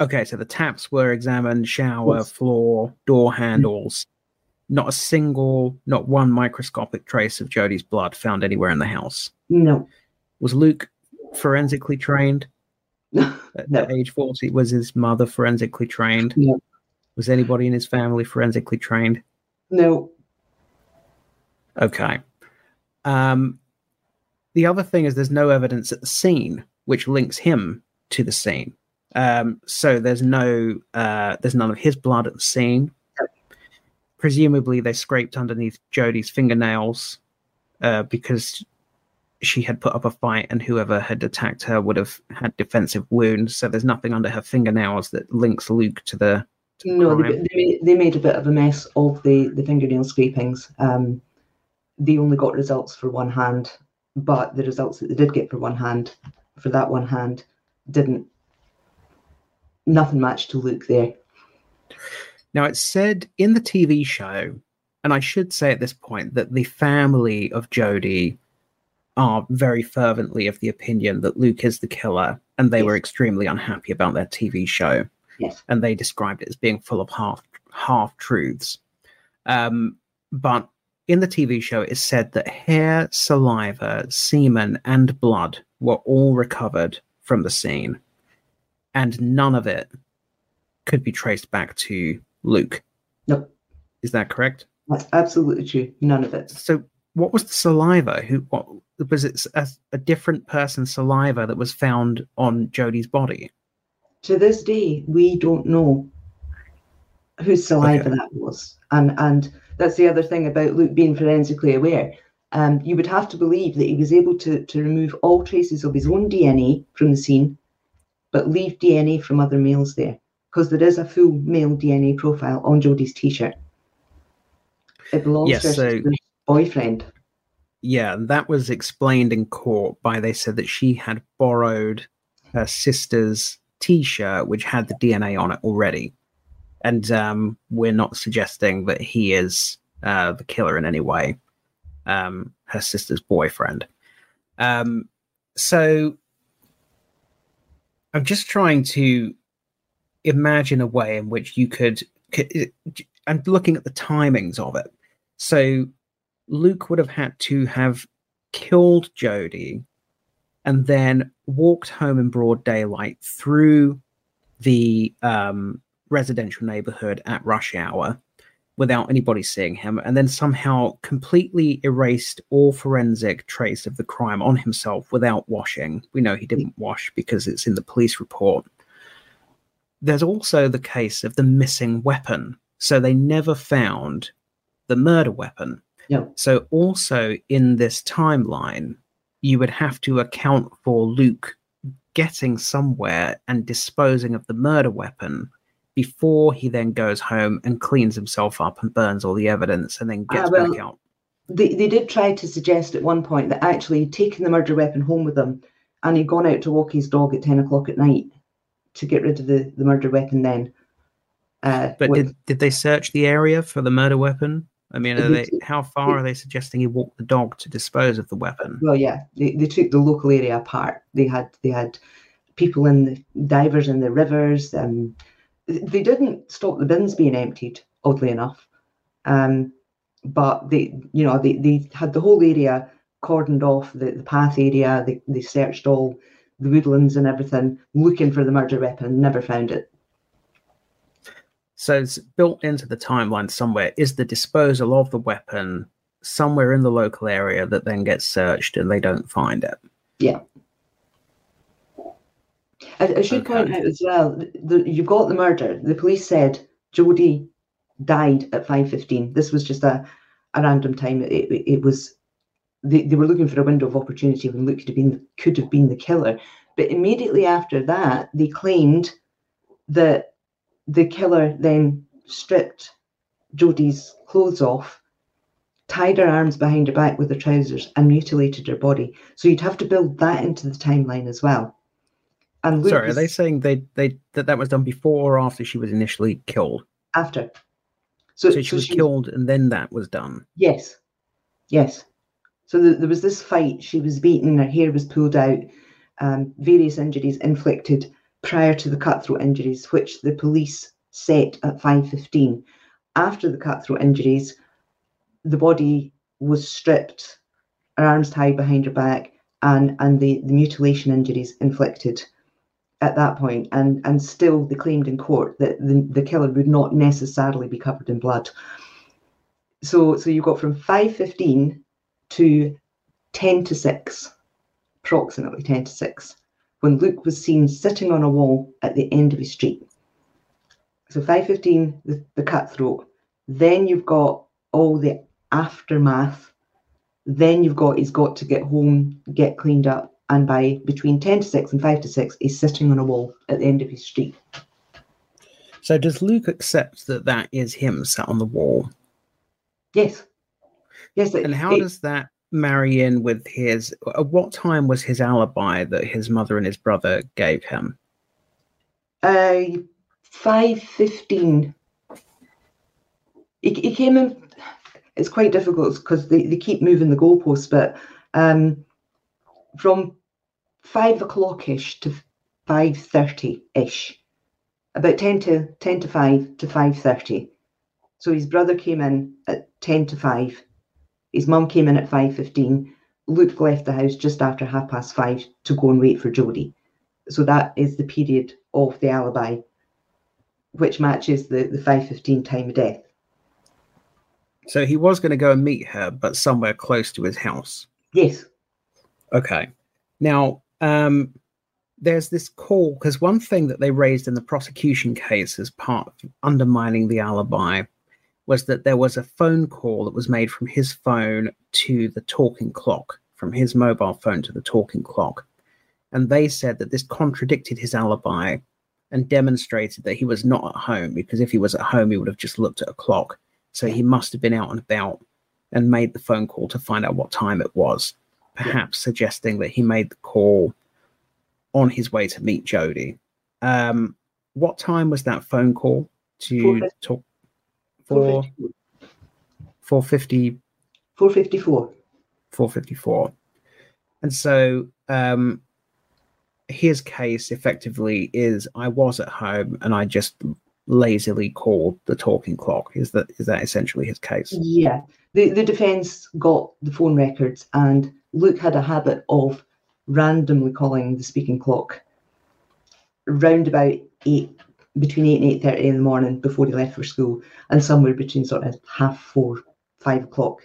Okay, so the taps were examined, shower, floor, door handles. Mm-hmm. Not a single, not one microscopic trace of Jodi's blood found anywhere in the house. No. Was Luke forensically trained? <laughs> no. At age 40, was his mother forensically trained? No. Was anybody in his family forensically trained? No. Okay. Um, the other thing is there's no evidence at the scene which links him to the scene. Um, so there's no uh, there's none of his blood at the scene. Presumably they scraped underneath Jodi's fingernails uh, because she had put up a fight and whoever had attacked her would have had defensive wounds. So there's nothing under her fingernails that links Luke to the. To no, they, they, they, made a bit of a mess of the, the fingernail scrapings. Um, they only got results for one hand, but the results that they did get for one hand, for that one hand, didn't. Nothing much to look there. Now, it's said in the TV show, and I should say at this point that the family of Jodi are very fervently of the opinion that Luke is the killer, and they yes. were extremely unhappy about their TV show. Yes. And they described it as being full of half half truths. Um, but in the TV show, it is said that hair, saliva, semen, and blood were all recovered from the scene, and none of it could be traced back to Luke. Nope. Is that correct? That's absolutely true. None of it. So, what was the saliva? Who? What was it? A, a different person's saliva that was found on Jodi's body? To this day, we don't know whose saliva okay. that was, and and that's the other thing about Luke being forensically aware. Um, you would have to believe that he was able to, to remove all traces of his own DNA from the scene, but leave DNA from other males there, because there is a full male DNA profile on Jodi's t-shirt. It belongs yes, to her so, boyfriend. Yeah, that was explained in court by they said that she had borrowed her sister's t-shirt, which had the DNA on it already and um, we're not suggesting that he is uh, the killer in any way. Um, her sister's boyfriend. Um, so I'm just trying to imagine a way in which you could. I'm looking at the timings of it. So Luke would have had to have killed Jodi and then walked home in broad daylight through the um, residential neighborhood at rush hour without anybody seeing him, and then somehow completely erased all forensic trace of the crime on himself without washing. We know he didn't wash because it's in the police report. There's also the case of the missing weapon. So they never found the murder weapon. No. So, also in this timeline, you would have to account for Luke getting somewhere and disposing of the murder weapon before he then goes home and cleans himself up and burns all the evidence and then gets uh, well, back out. They, they did try to suggest at one point that actually he'd taken the murder weapon home with him and he'd gone out to walk his dog at 10 o'clock at night to get rid of the, the murder weapon then. Uh, but with, did, did they search the area for the murder weapon? I mean, are they, how far are they suggesting he walked the dog to dispose of the weapon? Well, yeah, they, they took the local area apart. They had they had people in the divers in the rivers, um, they didn't stop the bins being emptied, oddly enough. Um, but they, you know, they, they had the whole area cordoned off, the, the path area. They, they searched all the woodlands and everything, looking for the murder weapon, never found it. So it's built into the timeline somewhere is the disposal of the weapon somewhere in the local area that then gets searched and they don't find it. Yeah. I, I should okay. point out as well, the, you got the murder. The police said Jodi died at 5.15. This was just a, a random time. It, it, it was they, they were looking for a window of opportunity when Luke could have been could have been the killer. But immediately after that, they claimed that the killer then stripped Jodi's clothes off tied her arms behind her back with her trousers, and mutilated her body. So you'd have to build that into the timeline as well. And Luke sorry, are they saying they they that that was done before or after she was initially killed? After. So, so she so was she killed, and then that was done. Yes, yes. So the, there was this fight. She was beaten. Her hair was pulled out. Um, various injuries inflicted prior to the cutthroat injuries, which the police set at 5:15. After the cutthroat injuries, the body was stripped, her arms tied behind her back, and and the, the mutilation injuries inflicted at that point, and and still they claimed in court that the, the killer would not necessarily be covered in blood. So so you got from 5:15 to 10 to 6, approximately 10 to 6, when Luke was seen sitting on a wall at the end of his street. So 5.15, the, the cutthroat. Then you've got all the aftermath. Then you've got he's got to get home, get cleaned up, and by between 10 to 6 and 5 to 6, he's sitting on a wall at the end of his street. So does Luke accept that that is him sat on the wall? Yes. Yes. And how it, does that marry in with his? At what time was his alibi that his mother and his brother gave him? Uh, five fifteen. He, he came in. It's quite difficult because they, they keep moving the goalposts, but um, from five o'clock ish to five thirty ish, about ten to ten to five to five thirty. So his brother came in at ten to five his mum came in at 5.15. Luke left the house just after half past five to go and wait for Jodi. So that is the period of the alibi, which matches the, the 5.15 time of death. So he was going to go and meet her, but somewhere close to his house. Yes. Okay. Now, um, there's this call because one thing that they raised in the prosecution case as part of undermining the alibi was that there was a phone call that was made from his phone to the talking clock, from his mobile phone to the talking clock. And they said that this contradicted his alibi and demonstrated that he was not at home because if he was at home, he would have just looked at a clock. So he must have been out and about and made the phone call to find out what time it was, perhaps yeah. suggesting that he made the call on his way to meet Jodi. Um, what time was that phone call to talk? for 450 454 454 and so um his case effectively is i was at home and i just lazily called the talking clock is that is that essentially his case yeah the, the defense got the phone records and luke had a habit of randomly calling the speaking clock round about eight between eight and eight thirty in the morning before he left for school, and somewhere between sort of half four, five o'clock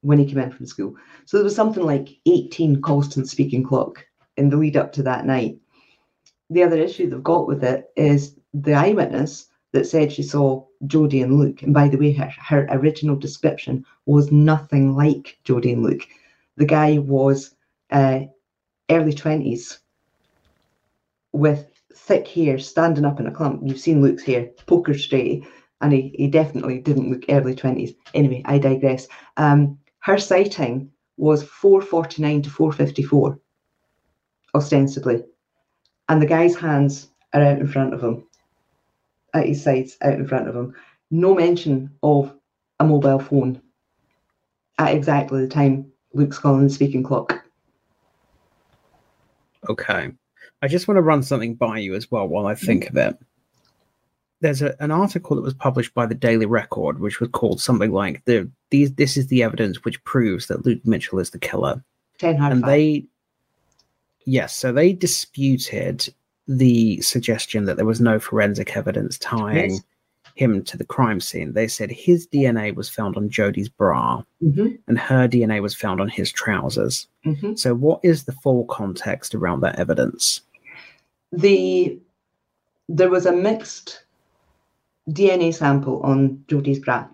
when he came in from school. So there was something like eighteen calls to the speaking clock in the lead up to that night. The other issue they've got with it is the eyewitness that said she saw Jodi and Luke, and by the way, her, her original description was nothing like Jodi and Luke. The guy was uh, early twenties with thick hair standing up in a clump. You've seen Luke's hair, poker straight, and he, he definitely didn't look early 20s. Anyway, I digress. Um, her sighting was 449 to 454, ostensibly. And the guy's hands are out in front of him, at his sides, out in front of him. No mention of a mobile phone at exactly the time Luke's calling the speaking clock. Okay. I just want to run something by you as well while I think of it. There's a, an article that was published by the Daily Record, which was called something like the these this is the evidence which proves that Luke Mitchell is the killer. Ten and they yes, so they disputed the suggestion that there was no forensic evidence tying yes him to the crime scene. They said his DNA was found on Jodi's bra mm-hmm. and her DNA was found on his trousers. Mm-hmm. So, what is the full context around that evidence? The there was a mixed DNA sample on Jodi's bra.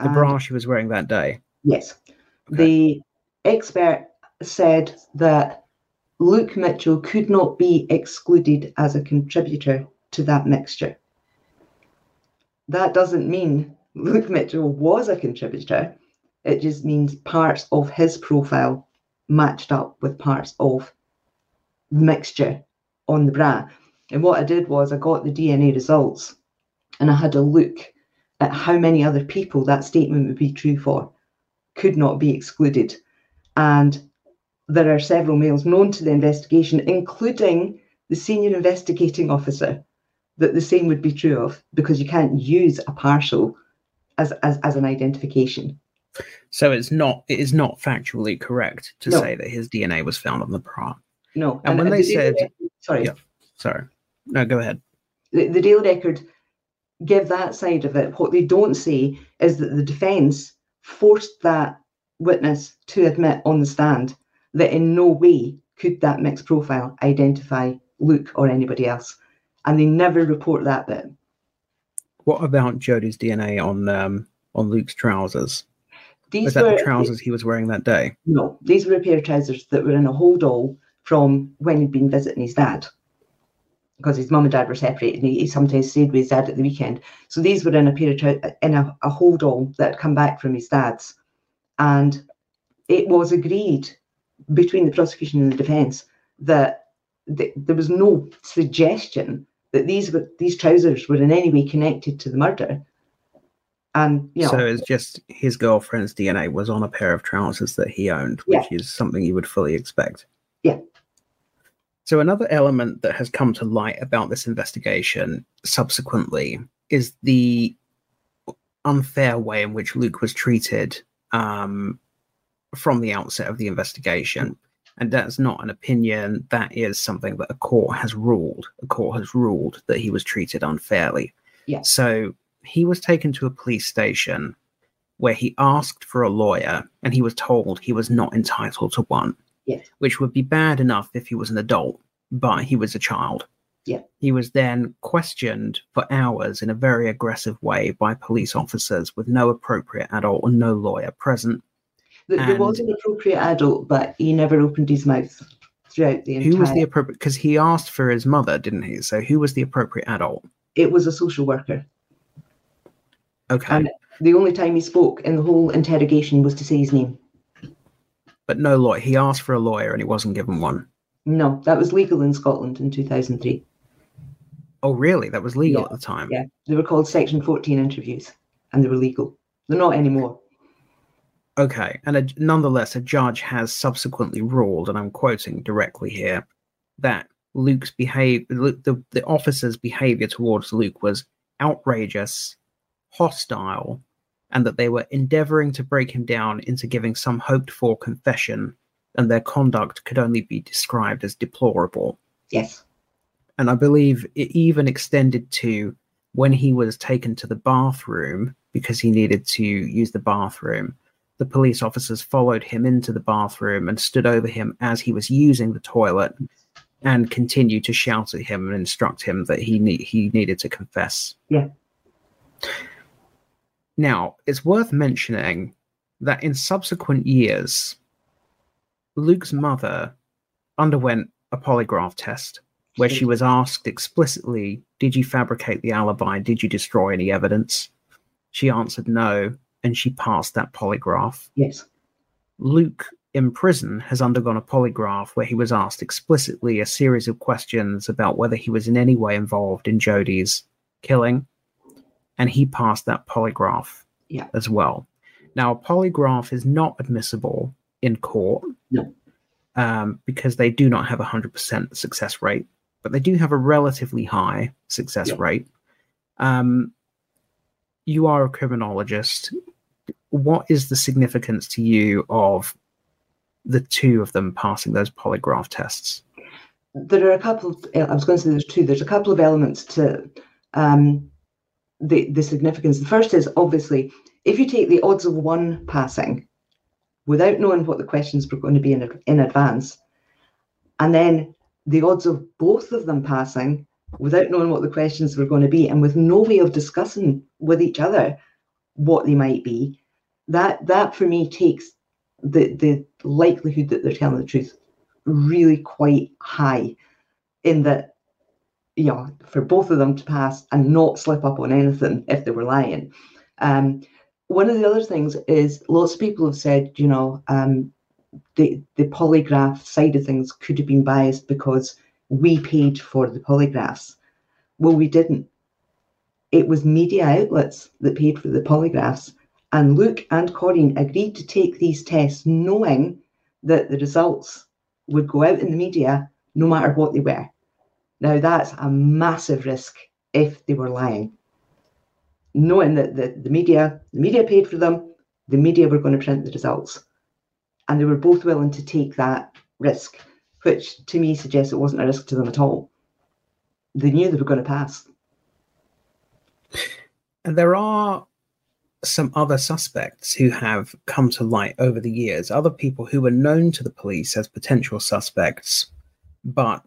The bra she was wearing that day. Yes. Okay. The expert said that Luke Mitchell could not be excluded as a contributor to that mixture that doesn't mean Luke Mitchell was a contributor. It just means parts of his profile matched up with parts of the mixture on the bra. And what I did was I got the DNA results and I had a look at how many other people that statement would be true for, could not be excluded. And there are several males known to the investigation, including the senior investigating officer, that the same would be true of because you can't use a partial as, as, as an identification. So it's not it is not factually correct to No. say that his DNA was found on the bra. No. And when the they Daily said- Record- sorry, Yeah. Sorry. No, go ahead. the, the Daily Record give that side of it. What they don't say is that the defence forced that witness to admit on the stand that in no way could that mixed profile identify Luke or anybody else. And they never report that bit. What about Jodi's DNA on um on Luke's trousers? These Was that were the trousers he was wearing that day? no, these were a pair of trousers that were in a hold all from when he'd been visiting his dad. Because his mum and dad were separated, and he, he sometimes stayed with his dad at the weekend. So these were in a pair of trou- in a, a hold all that had come back from his dad's, and it was agreed between the prosecution and the defence that th- there was no suggestion that these were these trousers were in any way connected to the murder. And you know, So it's just his girlfriend's DNA was on a pair of trousers that he owned, which is something you would fully expect. Yeah. So another element that has come to light about this investigation subsequently is the unfair way in which Luke was treated um, from the outset of the investigation. And that's not an opinion, that is something that a court has ruled. A court has ruled that he was treated unfairly. Yeah. So he was taken to a police station where he asked for a lawyer and he was told he was not entitled to one. Yes. Which would be bad enough if he was an adult, but he was a child. Yeah. He was then questioned for hours in a very aggressive way by police officers with no appropriate adult or no lawyer present. Th- There was an appropriate adult, but he never opened his mouth throughout the entire. Who was the appropriate? Because he asked for his mother, didn't he? So who was the appropriate adult? It was a social worker. Okay, And the only time he spoke in the whole interrogation was to say his name. but no lawyer. He asked for a lawyer and he wasn't given one. No, that was legal in Scotland in 2003. Oh, really? That was legal Yeah, at the time. Yeah, they were called Section 14 interviews, and they were legal. They're not anymore. Okay, and a, nonetheless, a judge has subsequently ruled, and I'm quoting directly here, that Luke's behavior, the, the officer's behavior towards Luke was outrageous, hostile, and that they were endeavoring to break him down into giving some hoped for confession, and their conduct could only be described as deplorable. Yes. And I believe it even extended to when he was taken to the bathroom because he needed to use the bathroom. The police officers followed him into the bathroom and stood over him as he was using the toilet and continued to shout at him and instruct him that he ne- he needed to confess. Yeah. Now, it's worth mentioning that in subsequent years, Luke's mother underwent a polygraph test where she was asked explicitly, Did you fabricate the alibi? Did you destroy any evidence? She answered no, and she passed that polygraph. Yes. Luke in prison has undergone a polygraph where he was asked explicitly a series of questions about whether he was in any way involved in Jodi's killing, and he passed that polygraph Yeah. as well. Now, a polygraph is not admissible in court No. um, because they do not have a 100% success rate, but they do have a relatively high success Yeah. rate. Um, you are a criminologist. What is the significance to you of the two of them passing those polygraph tests? There are a couple of, I was going to say there's two, there's a couple of elements to um, the, the significance. The first is obviously if you take the odds of one passing without knowing what the questions were going to be in, in advance, and then the odds of both of them passing without knowing what the questions were going to be and with no way of discussing with each other what they might be, that that for me takes the the likelihood that they're telling the truth really quite high in that you know for both of them to pass and not slip up on anything if they were lying um one of the other things is lots of people have said, you know, um, the the polygraph side of things could have been biased because we paid for the polygraphs. Well, we didn't. It was media outlets that paid for the polygraphs, and Luke and Corinne agreed to take these tests, knowing that the results would go out in the media no matter what they were. Now that's a massive risk if they were lying knowing that the, the media, the media paid for them, the media were going to print the results. And they were both willing to take that risk, which to me suggests it wasn't a risk to them at all. They knew they were going to pass. And there are some other suspects who have come to light over the years, other people who were known to the police as potential suspects, but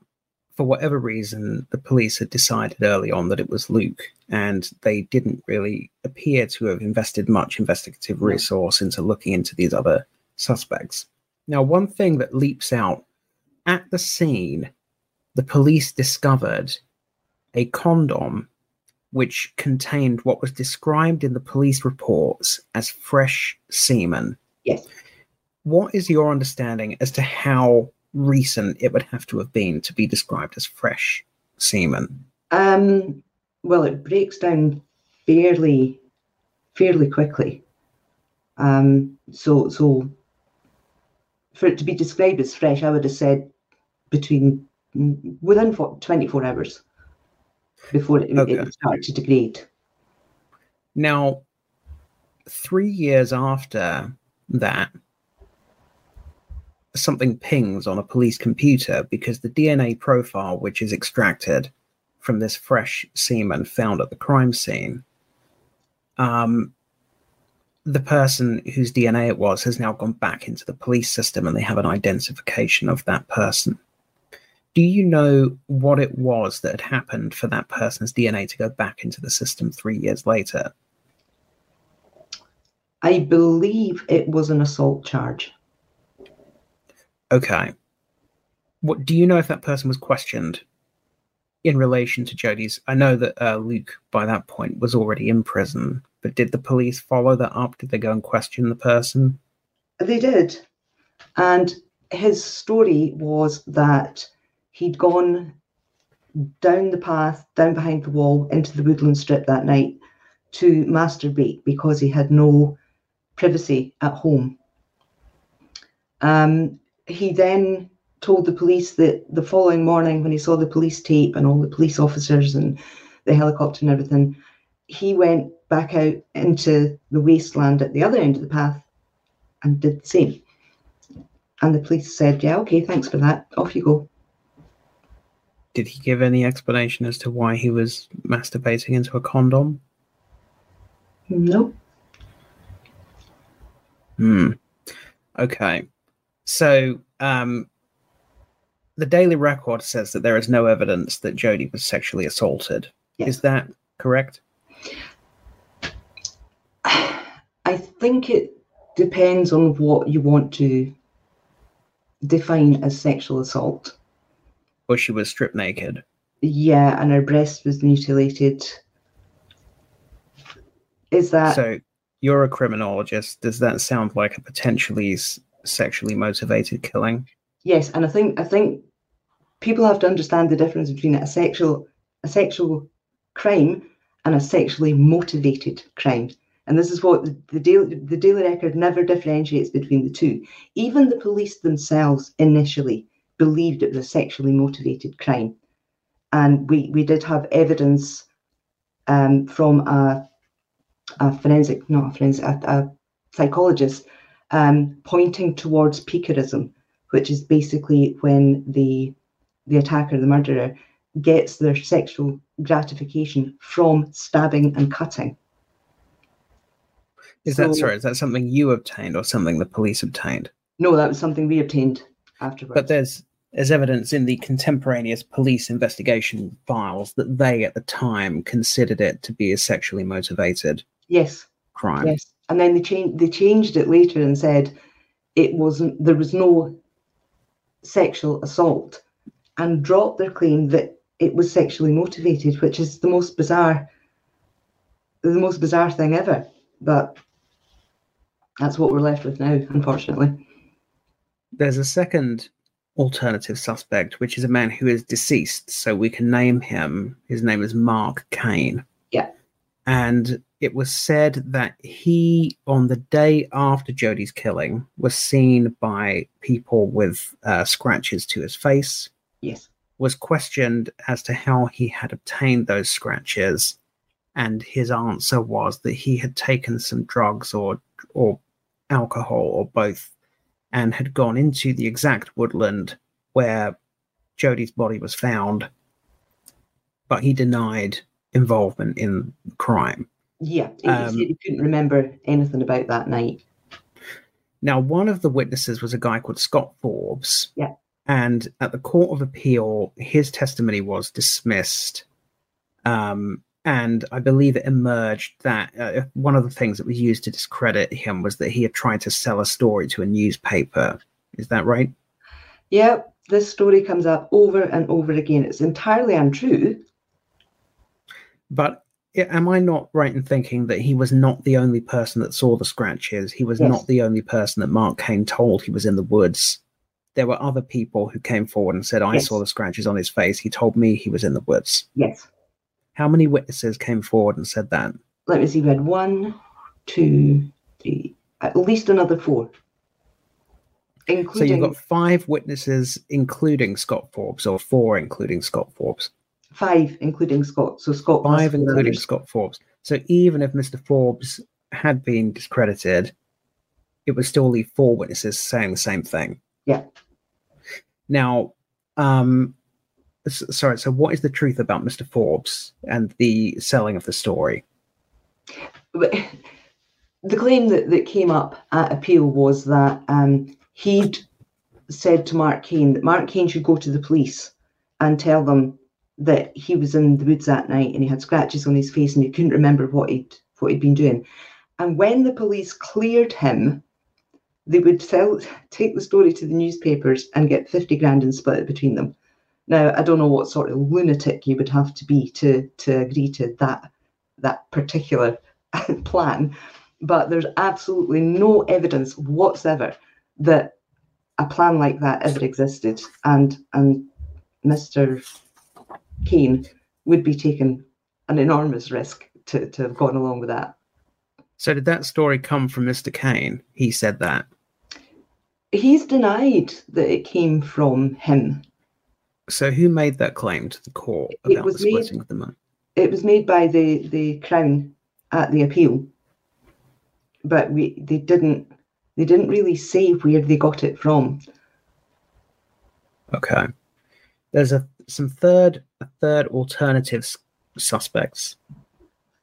for whatever reason, the police had decided early on that it was Luke, and they didn't really appear to have invested much investigative resource into looking into these other suspects. Now, one thing that leaps out at the scene, the police discovered a condom which contained what was described in the police reports as fresh semen. Yes. What is your understanding as to how recent it would have to have been to be described as fresh semen? Um, well, it breaks down fairly, fairly quickly. Um, so, so for it to be described as fresh, I would have said between within 24 hours before it, okay. it started to degrade. Now, three years after that, something pings on a police computer because the DNA profile which is extracted from this fresh semen found at the crime scene, um, the person whose DNA it was has now gone back into the police system and they have an identification of that person. Do you know what it was that had happened for that person's DNA to go back into the system three years later? I believe it was an assault charge. Okay. What do you know if that person was questioned in relation to Jodi's? I know that uh, Luke, by that point, was already in prison, but did the police follow that up? Did they go and question the person? They did. And his story was that he'd gone down the path, down behind the wall, into the woodland strip that night to masturbate because he had no privacy at home. Um, he then told the police that the following morning, when he saw the police tape and all the police officers and the helicopter and everything, he went back out into the wasteland at the other end of the path and did the same. And the police said, Yeah, okay, thanks for that. Off you go. Did he give any explanation as to why he was masturbating into a condom? No. Hmm. Okay. So um, the Daily Record says that there is no evidence that Jodi was sexually assaulted. Is that correct? I think it depends on what you want to define as sexual assault. Or she was stripped naked. Yeah, and her breast was mutilated. Is that so? You're a criminologist. Does that sound like a potentially sexually motivated killing. Yes, and I think I think people have to understand the difference between a sexual a sexual crime and a sexually motivated crime. And this is what the, the, Daily, the Daily Record never differentiates between the two. Even the police themselves initially believed it was a sexually motivated crime. And we, we did have evidence um, from a, a forensic, not a forensic, a, a psychologist um, pointing towards piquerism, which is basically when the the attacker, the murderer, gets their sexual gratification from stabbing and cutting. Is so, that sorry? Is that something you obtained or something the police obtained? No, that was something we obtained afterwards. But there's there's evidence in the contemporaneous police investigation files that they at the time considered it to be a sexually motivated yes crime. Yes and then they changed they changed it later and said it wasn't there was no sexual assault and dropped their claim that it was sexually motivated which is the most bizarre the most bizarre thing ever but that's what we're left with now, unfortunately. There's a second alternative suspect, which is a man who is deceased, so we can name him. His name is Mark Kane. Yeah. And it was said that he, on the day after Jodi's killing, was seen by people with uh, scratches to his face. Yes. Was questioned as to how he had obtained those scratches, and his answer was that he had taken some drugs or or alcohol or both, and had gone into the exact woodland where Jodi's body was found, but he denied involvement in crime. Yeah, he Um, he couldn't remember anything about that night. Now, one of the witnesses was a guy called Scott Forbes. Yeah. And at the Court of Appeal, his testimony was dismissed. Um, and I believe it emerged that uh, one of the things that was used to discredit him was that he had tried to sell a story to a newspaper. Is that right? Yeah, this story comes up over and over again. It's entirely untrue. But am I not right in thinking that he was not the only person that saw the scratches? He was Yes. not the only person that Mark Kane told he was in the woods. There were other people who came forward and said, I Yes. saw the scratches on his face. He told me he was in the woods. Yes. How many witnesses came forward and said that? Let me see. We had one, two, three, at least another four, Including... So you've got five witnesses, including Scott Forbes, or four, including Scott Forbes. five, including Scott. So Scott Five, including others. Scott Forbes. So even if Mr. Forbes had been discredited, it would still leave four witnesses saying the same thing. Yeah. Now, um, sorry. So, what is the truth about Mr. Forbes and the selling of the story? The claim that, that came up at appeal was that um, he'd said to Mark Kane that Mark Kane should go to the police and tell them that he was in the woods that night and he had scratches on his face and he couldn't remember what he'd what he'd been doing. And when the police cleared him, they would sell take the story to the newspapers and get 50 grand and split it between them. Now I don't know what sort of lunatic you would have to be to to agree to that that particular <laughs> plan, but there's absolutely no evidence whatsoever that a plan like that ever existed, and and Mr. Kane would be taking an enormous risk to, to have gone along with that. So, did that story come from Mr. Kane? He said that. He's denied that it came from him. So, who made that claim to the court It about the was made- splitting of the money? It was made by the, the Crown at the appeal, but we they didn't they didn't really say where they got it from. Okay. There's a some third a third alternative s- suspects.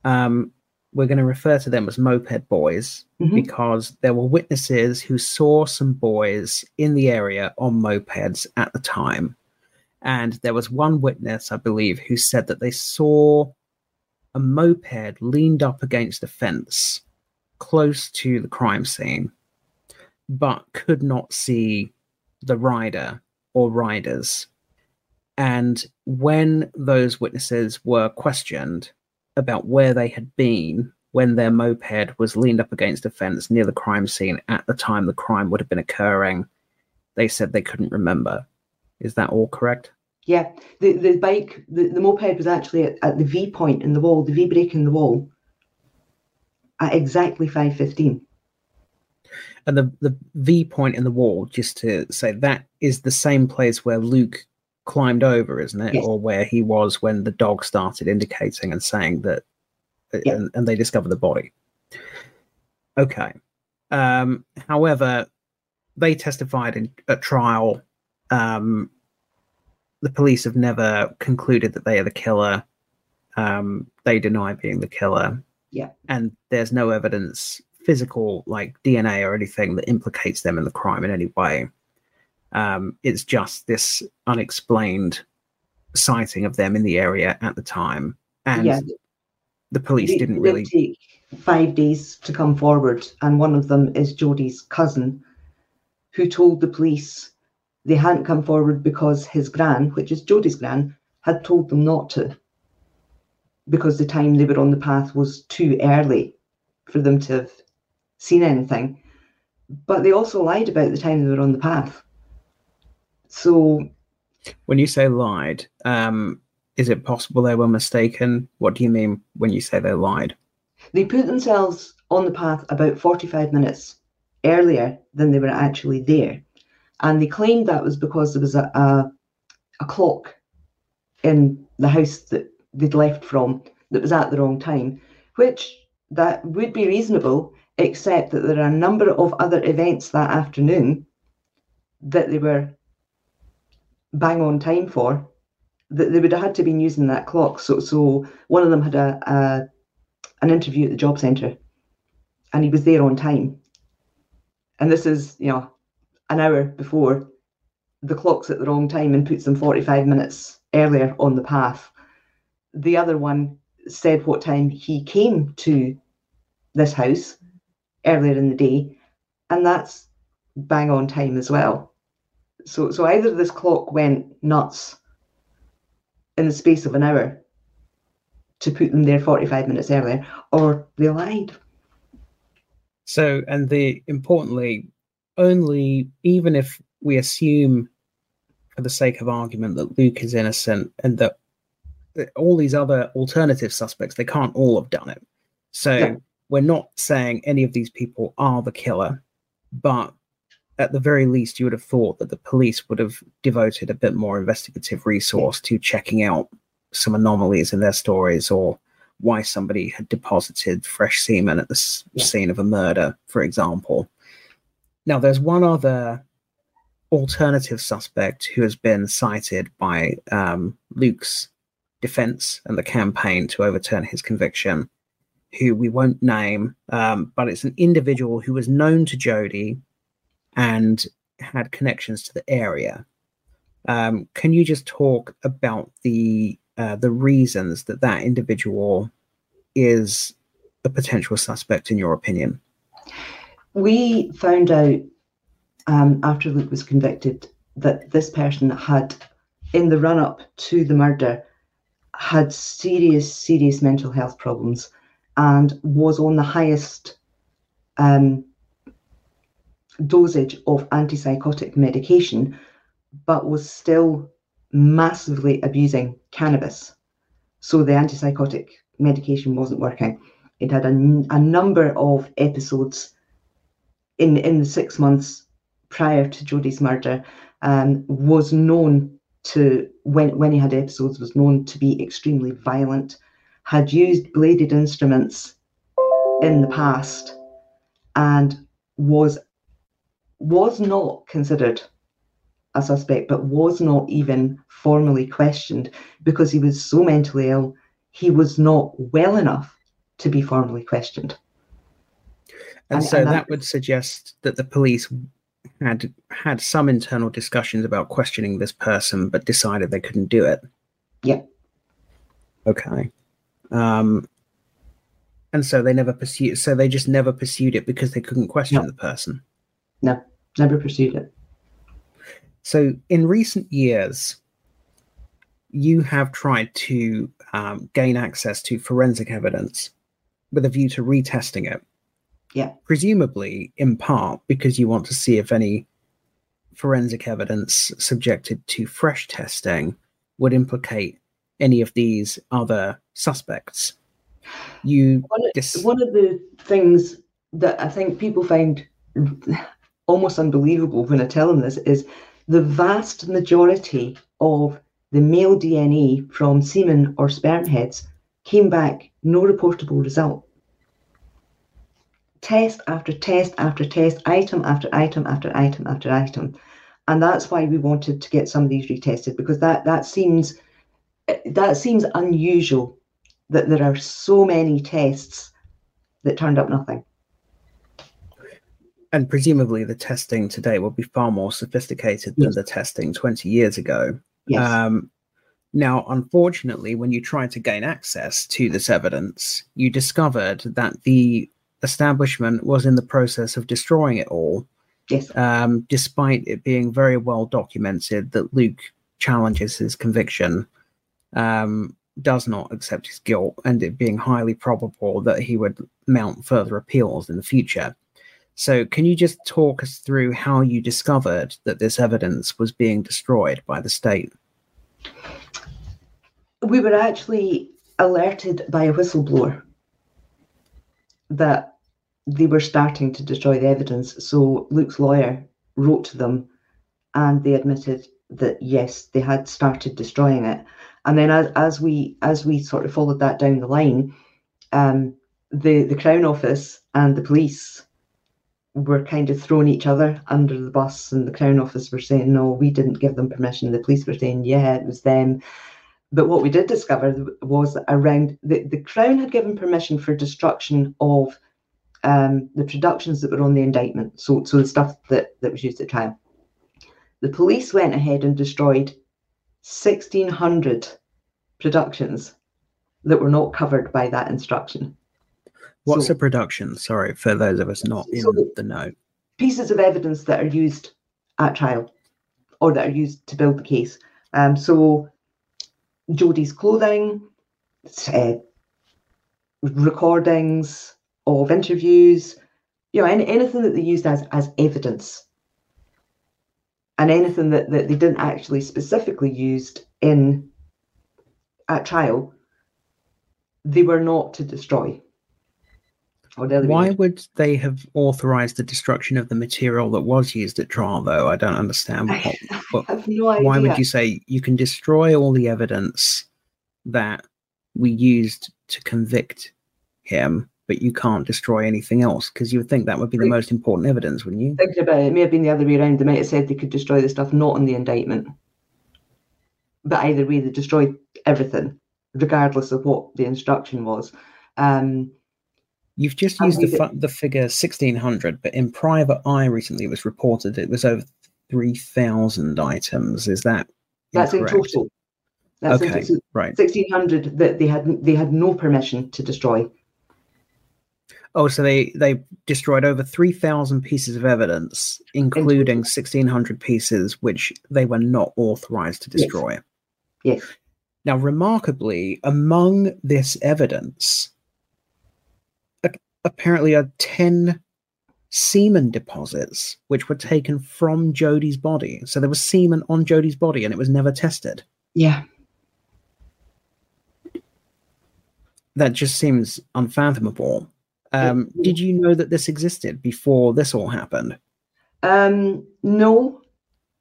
Um, we're going to refer to them as moped boys Mhm. because there were witnesses who saw some boys in the area on mopeds at the time, and there was one witness, I believe, who said that they saw a moped leaned up against a fence close to the crime scene, but could not see the rider or riders. And when those witnesses were questioned about where they had been when their moped was leaned up against a fence near the crime scene at the time the crime would have been occurring, they said they couldn't remember. Is that all correct? Yeah, the, the bike, the, the moped was actually at, at the V point in the wall, the V break in the wall, at exactly 5.15. And the, the V point in the wall, just to say, that is the same place where Luke climbed over, isn't it? Yes. Or where he was when the dog started indicating and saying that, Yeah. and, and they discovered the body. Okay. Um, however, they testified in at trial. Um, the police have never concluded that they are the killer. Um, they deny being the killer. Yeah. And there's no evidence, physical, like DNA or anything, that implicates them in the crime in any way. Um, it's just this unexplained sighting of them in the area at the time. And yeah, the police they- didn't really. take five days to come forward, and one of them is Jodi's cousin, who told the police they hadn't come forward because his gran, which is Jodi's gran, had told them not to, because the time they were on the path was too early for them to have seen anything. but they also lied about the time they were on the path. So, when you say lied, um, is it possible they were mistaken? What do you mean when you say they lied? They put themselves on the path about 45 minutes earlier than they were actually there. And they claimed that was because there was a, a, a clock in the house that they'd left from that was at the wrong time, which that would be reasonable, except that there are a number of other events that afternoon that they were bang on time for that they would have had to been using that clock. So so one of them had a, a an interview at the job centre and he was there on time. And this is, you know, an hour before the clock's at the wrong time and puts them 45 minutes earlier on the path. The other one said what time he came to this house earlier in the day, and that's bang on time as well. So, so either this clock went nuts in the space of an hour to put them there 45 minutes earlier, or they lied. So, and the importantly, only even if we assume, for the sake of argument, that Luke is innocent and that all these other alternative suspects, they can't all have done it. So, yeah. we're not saying any of these people are the killer, but at the very least, you would have thought that the police would have devoted a bit more investigative resource to checking out some anomalies in their stories or why somebody had deposited fresh semen at the scene of a murder, for example. Now, there's one other alternative suspect who has been cited by um, Luke's defense and the campaign to overturn his conviction, who we won't name, um, but it's an individual who was known to Jodi and had connections to the area. Um, can you just talk about the uh, the reasons that that individual is a potential suspect, in your opinion? We found out um, after Luke was convicted that this person had, in the run up to the murder, had serious, serious mental health problems and was on the highest um, dosage of antipsychotic medication, but was still massively abusing cannabis. So the antipsychotic medication wasn't working. It had a, a number of episodes in, in the six months prior to Jodi's murder, um, was known to, when, when he had episodes, was known to be extremely violent, had used bladed instruments in the past, and was was not considered a suspect, but was not even formally questioned because he was so mentally ill, he was not well enough to be formally questioned. And, and so and that, that would suggest that the police had had some internal discussions about questioning this person, but decided they couldn't do it. Yeah. Okay. Um, and so they never pursued. So they just never pursued it because they couldn't question no. the person. No, never pursued it. So, in recent years, you have tried to um, gain access to forensic evidence with a view to retesting it. Yeah. Presumably, in part, because you want to see if any forensic evidence subjected to fresh testing would implicate any of these other suspects. You one of, dis- one of the things that I think people find almost unbelievable when I tell them this is the vast majority of the male DNA from semen or sperm heads came back no reportable result. Test after test after test, item after item after item after item. And that's why we wanted to get some of these retested because that, that seems that seems unusual that there are so many tests that turned up nothing and presumably the testing today will be far more sophisticated yes. than the testing 20 years ago. Yes. Um, now, unfortunately, when you tried to gain access to this evidence, you discovered that the establishment was in the process of destroying it all. Yes. Um, despite it being very well documented that Luke challenges his conviction, um, does not accept his guilt, and it being highly probable that he would mount further appeals in the future. So, can you just talk us through how you discovered that this evidence was being destroyed by the state? We were actually alerted by a whistleblower that they were starting to destroy the evidence. So, Luke's lawyer wrote to them and they admitted that yes, they had started destroying it. And then as, as we as we sort of followed that down the line, um, the the Crown Office and the police were kind of throwing each other under the bus, and the Crown Office were saying, no, we didn't give them permission. The police were saying, yeah, it was them. But what we did discover was around the, the Crown had given permission for destruction of um, the productions that were on the indictment, so so the stuff that, that was used at trial. The police went ahead and destroyed 1,600 productions that were not covered by that instruction. What's so, a production? Sorry, for those of us not in so the know. Pieces of evidence that are used at trial or that are used to build the case. Um, so Jodi's clothing, uh, recordings of interviews, you know, any, anything that they used as as evidence and anything that, that they didn't actually specifically used in at trial, they were not to destroy. Why would they have authorized the destruction of the material that was used at trial, though? I don't understand. What, <laughs> I have no idea. Why would you say you can destroy all the evidence that we used to convict him, but you can't destroy anything else because you would think that would be the most important evidence, wouldn't you? Thinking about it, it may have been the other way around. They might have said they could destroy the stuff not in the indictment, but either way, they destroyed everything, regardless of what the instruction was. Um, You've just used the, the figure 1600, but in Private Eye recently it was reported it was over 3,000 items. Is that That's incorrect? in total. That's okay, in right. 1600 that they had they had no permission to destroy. Oh, so they they destroyed over three thousand pieces of evidence, including sixteen hundred pieces which they were not authorized to destroy. Yes. yes. Now, remarkably, among this evidence, apparently are ten semen deposits which were taken from Jodi's body. So there was semen on Jodi's body, and it was never tested. Yeah. That just seems unfathomable. Um, did you know that this existed before this all happened? Um, no,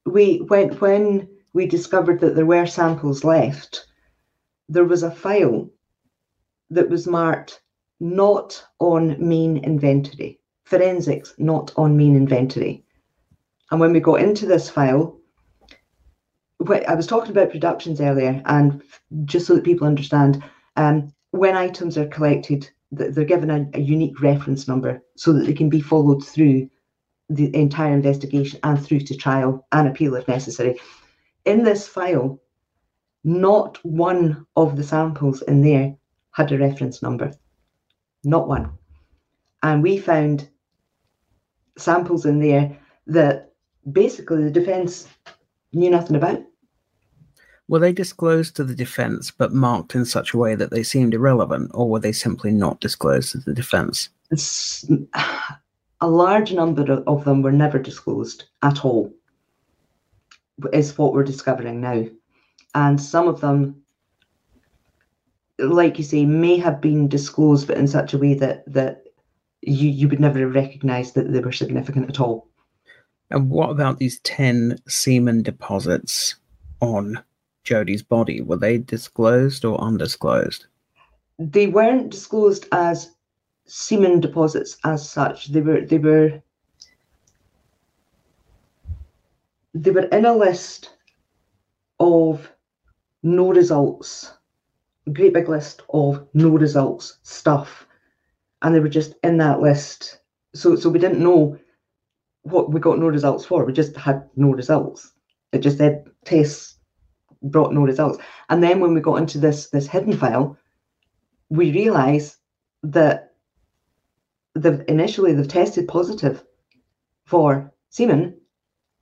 we when when we discovered that there were samples left, there was a file that was marked not on main inventory, forensics not on main inventory. And when we got into this file, I was talking about productions earlier, and just so that people understand, um, when items are collected they're given a, a unique reference number so that they can be followed through the entire investigation and through to trial and appeal if necessary. In this file, not one of the samples in there had a reference number. Not one. And we found samples in there that basically the defence knew nothing about. Were they disclosed to the defense but marked in such a way that they seemed irrelevant, or were they simply not disclosed to the defense? It's, a large number of them were never disclosed at all, is what we're discovering now. And some of them, like you say, may have been disclosed, but in such a way that, that you, you would never recognize that they were significant at all. And what about these 10 semen deposits on Jodi's body, were they disclosed or undisclosed? They weren't disclosed as semen deposits as such. They were they were they were in a list of no results, great big list of no results stuff. And they were just in that list. So so we didn't know what we got no results for. We just had no results. It just said tests brought no results. And then when we got into this this hidden file, we realise that they've initially they've tested positive for semen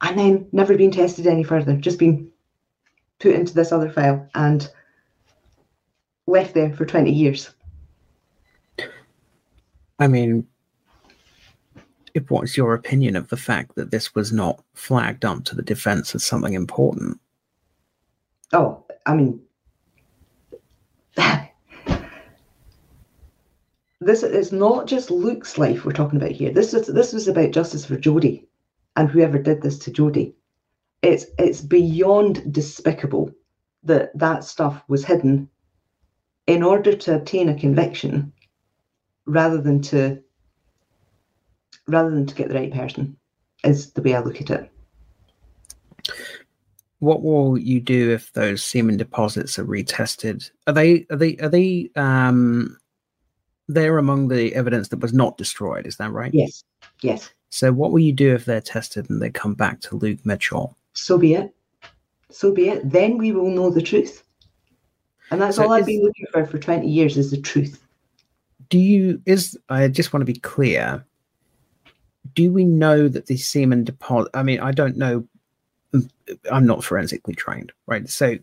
and then never been tested any further, just been put into this other file and left there for 20 years. I mean, if what's your opinion of the fact that this was not flagged up to the defense as something important? Oh, I mean, <laughs> this is not just Luke's life we're talking about here. This is this was about justice for Jodi and whoever did this to Jodi. It's it's beyond despicable that that stuff was hidden in order to obtain a conviction rather than to rather than to get the right person is the way I look at it. What will you do if those semen deposits are retested? Are they are they are they um they're among the evidence that was not destroyed, is that right? Yes. Yes. So what will you do if they're tested and they come back to Luke Mitchell? So be it. So be it. Then we will know the truth. And that's so all I've been looking for for 20 years is the truth. Do you is I just want to be clear. Do we know that the semen deposit I mean, I don't know mm, I'm not forensically trained, right? So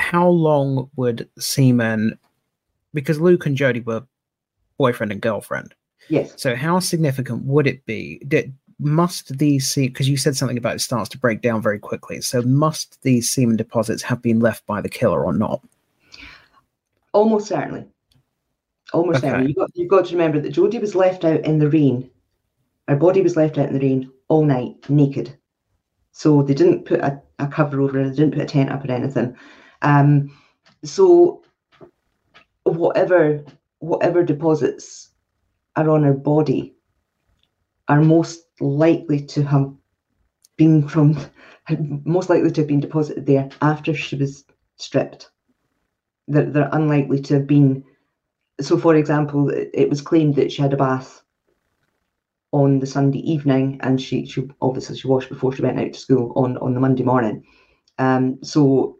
how long would semen because Luke and Jodi were boyfriend and girlfriend. Yes. So how significant would it be? that must these see because you said something about it starts to break down very quickly. So must these semen deposits have been left by the killer or not? Almost certainly. Almost okay. certainly. You've got, you've got to remember that Jodi was left out in the rain. Her body was left out in the rain all night, naked. So they didn't put a, a cover over it, they didn't put a tent up or anything. Um, so whatever whatever deposits are on her body are most likely to have been from <laughs> most likely to have been deposited there after she was stripped. They're, they're unlikely to have been. So, for example, it was claimed that she had a bath on the Sunday evening, and she, she obviously she washed before she went out to school on on the Monday morning. Um, so,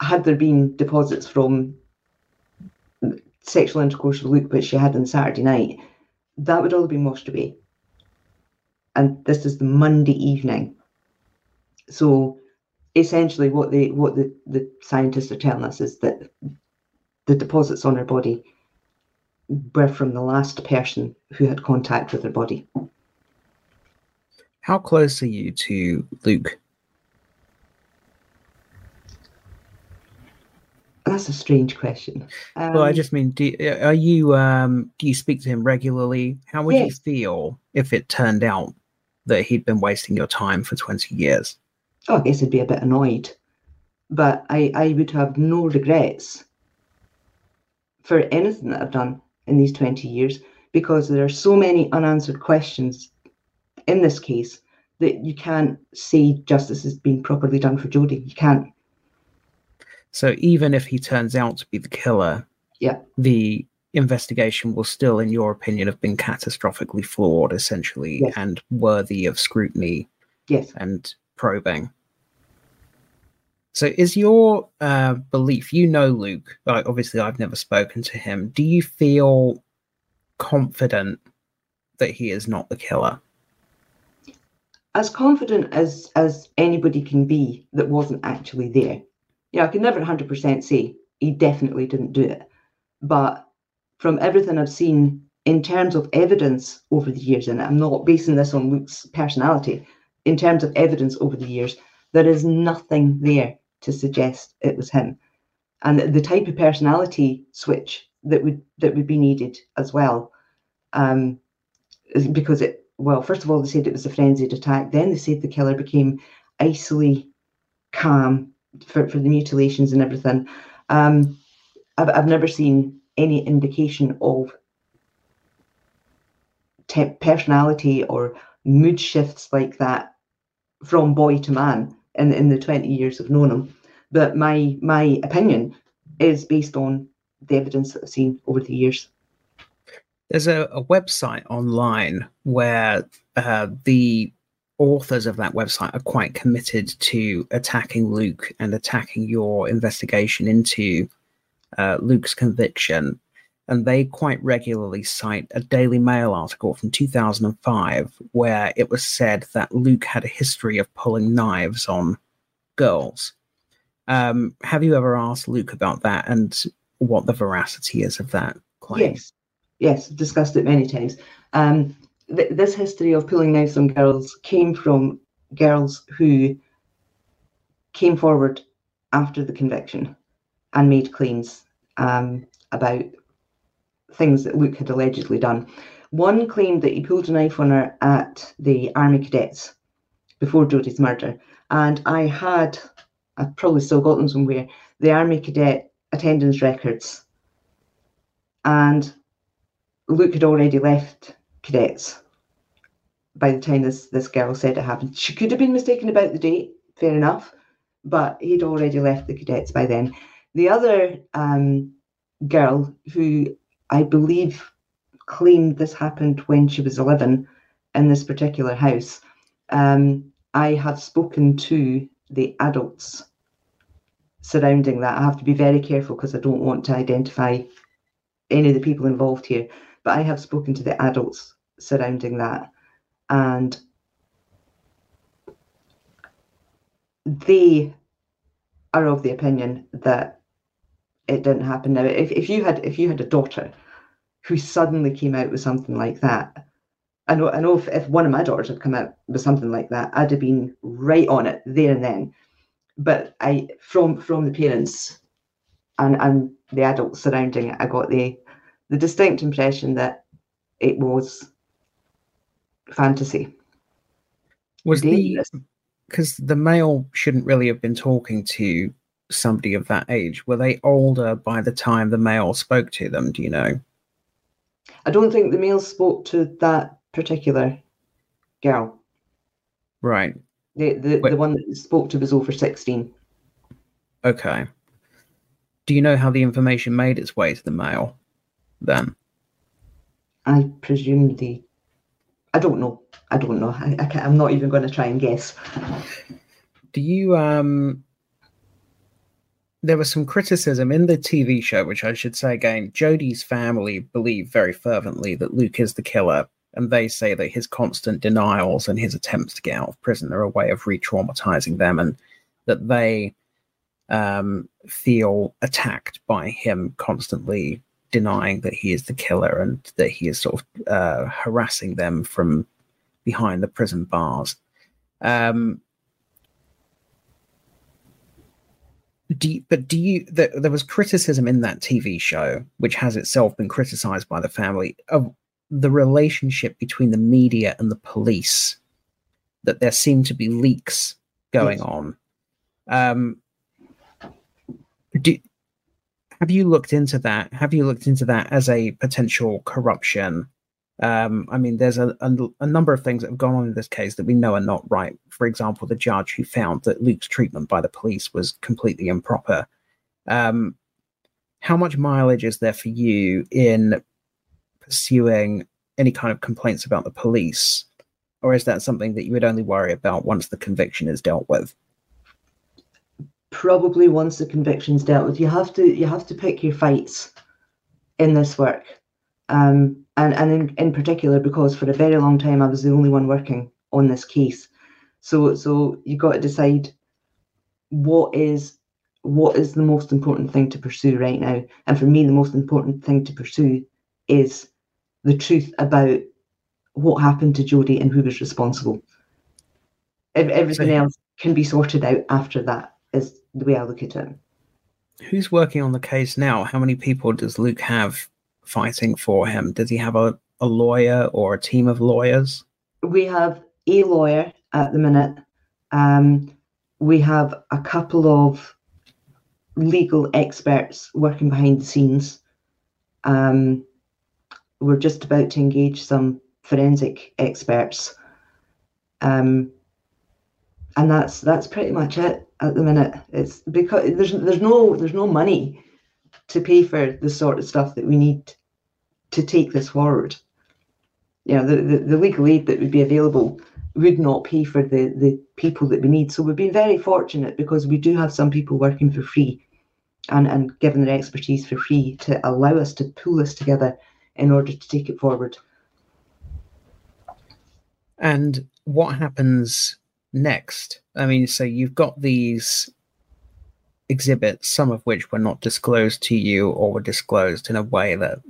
had there been deposits from sexual intercourse with Luke, which she had on Saturday night, that would all have been washed away. And this is the Monday evening. So essentially what the what the, the scientists are telling us is that the deposits on her body were from the last person who had contact with her body. How close are you to Luke? That's a strange question. Um, well, I um, just mean, do, are you um, do you speak to him regularly? How would yes. you feel if it turned out that he'd been wasting your time for twenty years? Oh, I guess I'd be a bit annoyed, but I I would have no regrets for anything that I've done in these twenty years because there are so many unanswered questions in this case that you can't say justice has been properly done for Jodi. You can't. So even if he turns out to be the killer, yeah, the investigation will still, in your opinion, have been catastrophically flawed, essentially, yes. and worthy of scrutiny. Yes. And probing. So, is your uh, belief? You know, Luke. Like, obviously, I've never spoken to him. Do you feel confident that he is not the killer? As confident as as anybody can be that wasn't actually there Yeah, I can never 100% say he definitely didn't do it. But from everything I've seen in terms of evidence over the years, and I'm not basing this on Luke's personality, in terms of evidence over the years, there is nothing there to suggest it was him. And the type of personality switch that would that would be needed as well, um, because it well, first of all, they said it was a frenzied attack. Then they said the killer became icily calm for, for the mutilations and everything. Um, I've, I've never seen any indication of personality or mood shifts like that from boy to man in, in the 20 years I've known him. But my my opinion is based on the evidence that I've seen over the years. There's a, a website online where uh, the authors of that website are quite committed to attacking Luke and attacking your investigation into uh, Luke's conviction. And they quite regularly cite a Daily Mail article from 2005 where it was said that Luke had a history of pulling knives on girls. Um, have you ever asked Luke about that and what the veracity is of that claim? Yes, yes, discussed it many times. Um, th- this history of pulling knives on girls came from girls who came forward after the conviction and made claims um, about things that Luke had allegedly done. One claimed that he pulled a knife on her at the Army Cadets before Jodi's murder. And I had, I've probably still got them somewhere, the Army Cadet attendance records. And Luke had already left cadets by the time this, this girl said it happened. She could have been mistaken about the date, fair enough, but he'd already left the cadets by then. The other um, girl who I believe claimed this happened when she was 11 in this particular house. Um, I have spoken to the adults surrounding that. I have to be very careful because I don't want to identify any of the people involved here, but I have spoken to the adults surrounding that. And they are of the opinion that it didn't happen. Now, if, if you had if you had a daughter who suddenly came out with something like that, I know I know if, if one of my daughters had come out with something like that, I'd have been right on it there and then. But I from from the parents and and the adults surrounding it, I got the the distinct impression that it was fantasy. Was the because the male shouldn't really have been talking to somebody of that age. Were they older by the time the male spoke to them? Do you know? I don't think the male spoke to that particular girl. Right. The the, the one that spoke to was over sixteen. Okay. Do you know how the information made its way to the male then? I presume the I don't know. I don't know. I, I am not even going to try and guess. Do you um? There was some criticism in the TV show, which I should say again. Jodi's family believe very fervently that Luke is the killer, and they say that his constant denials and his attempts to get out of prison are a way of re-traumatizing them, and that they um, feel attacked by him constantly denying that he is the killer and that he is sort of uh, harassing them from behind the prison bars. Um, do you, but do you the, there was criticism in that TV show, which has itself been criticized by the family of the relationship between the media and the police. That there seem to be leaks going yes. on. Um, do have you looked into that? Have you looked into that as a potential corruption? Um, I mean, there's a, a, a, number of things that have gone on in this case that we know are not right. For example, the judge who found that Luke's treatment by the police was completely improper. Um, how much mileage is there for you in pursuing any kind of complaints about the police? Or is that something that you would only worry about once the conviction is dealt with? probably once the conviction's dealt with, you have to you have to pick your fights in this work. Um, and and in, in particular because for a very long time I was the only one working on this case. So so you got to decide what is what is the most important thing to pursue right now. And for me, the most important thing to pursue is the truth about what happened to Jodi and who was responsible. Everything else can be sorted out after that is the way I look at it. Who's working on the case now? How many people does Luke have fighting for him? Does he have a, a lawyer or a team of lawyers? We have a lawyer at the minute. Um, we have a couple of legal experts working behind the scenes. Um, we're just about to engage some forensic experts. Um, and that's that's pretty much it at the minute. It's because there's there's no there's no money to pay for the sort of stuff that we need to take this forward. You know, the, the, the legal aid that would be available would not pay for the, the people that we need. So we've been very fortunate because we do have some people working for free and, and given their expertise for free to allow us to pull this together in order to take it forward. And what happens next? I mean, so you've got these exhibits, some of which were not disclosed to you or were disclosed in a way that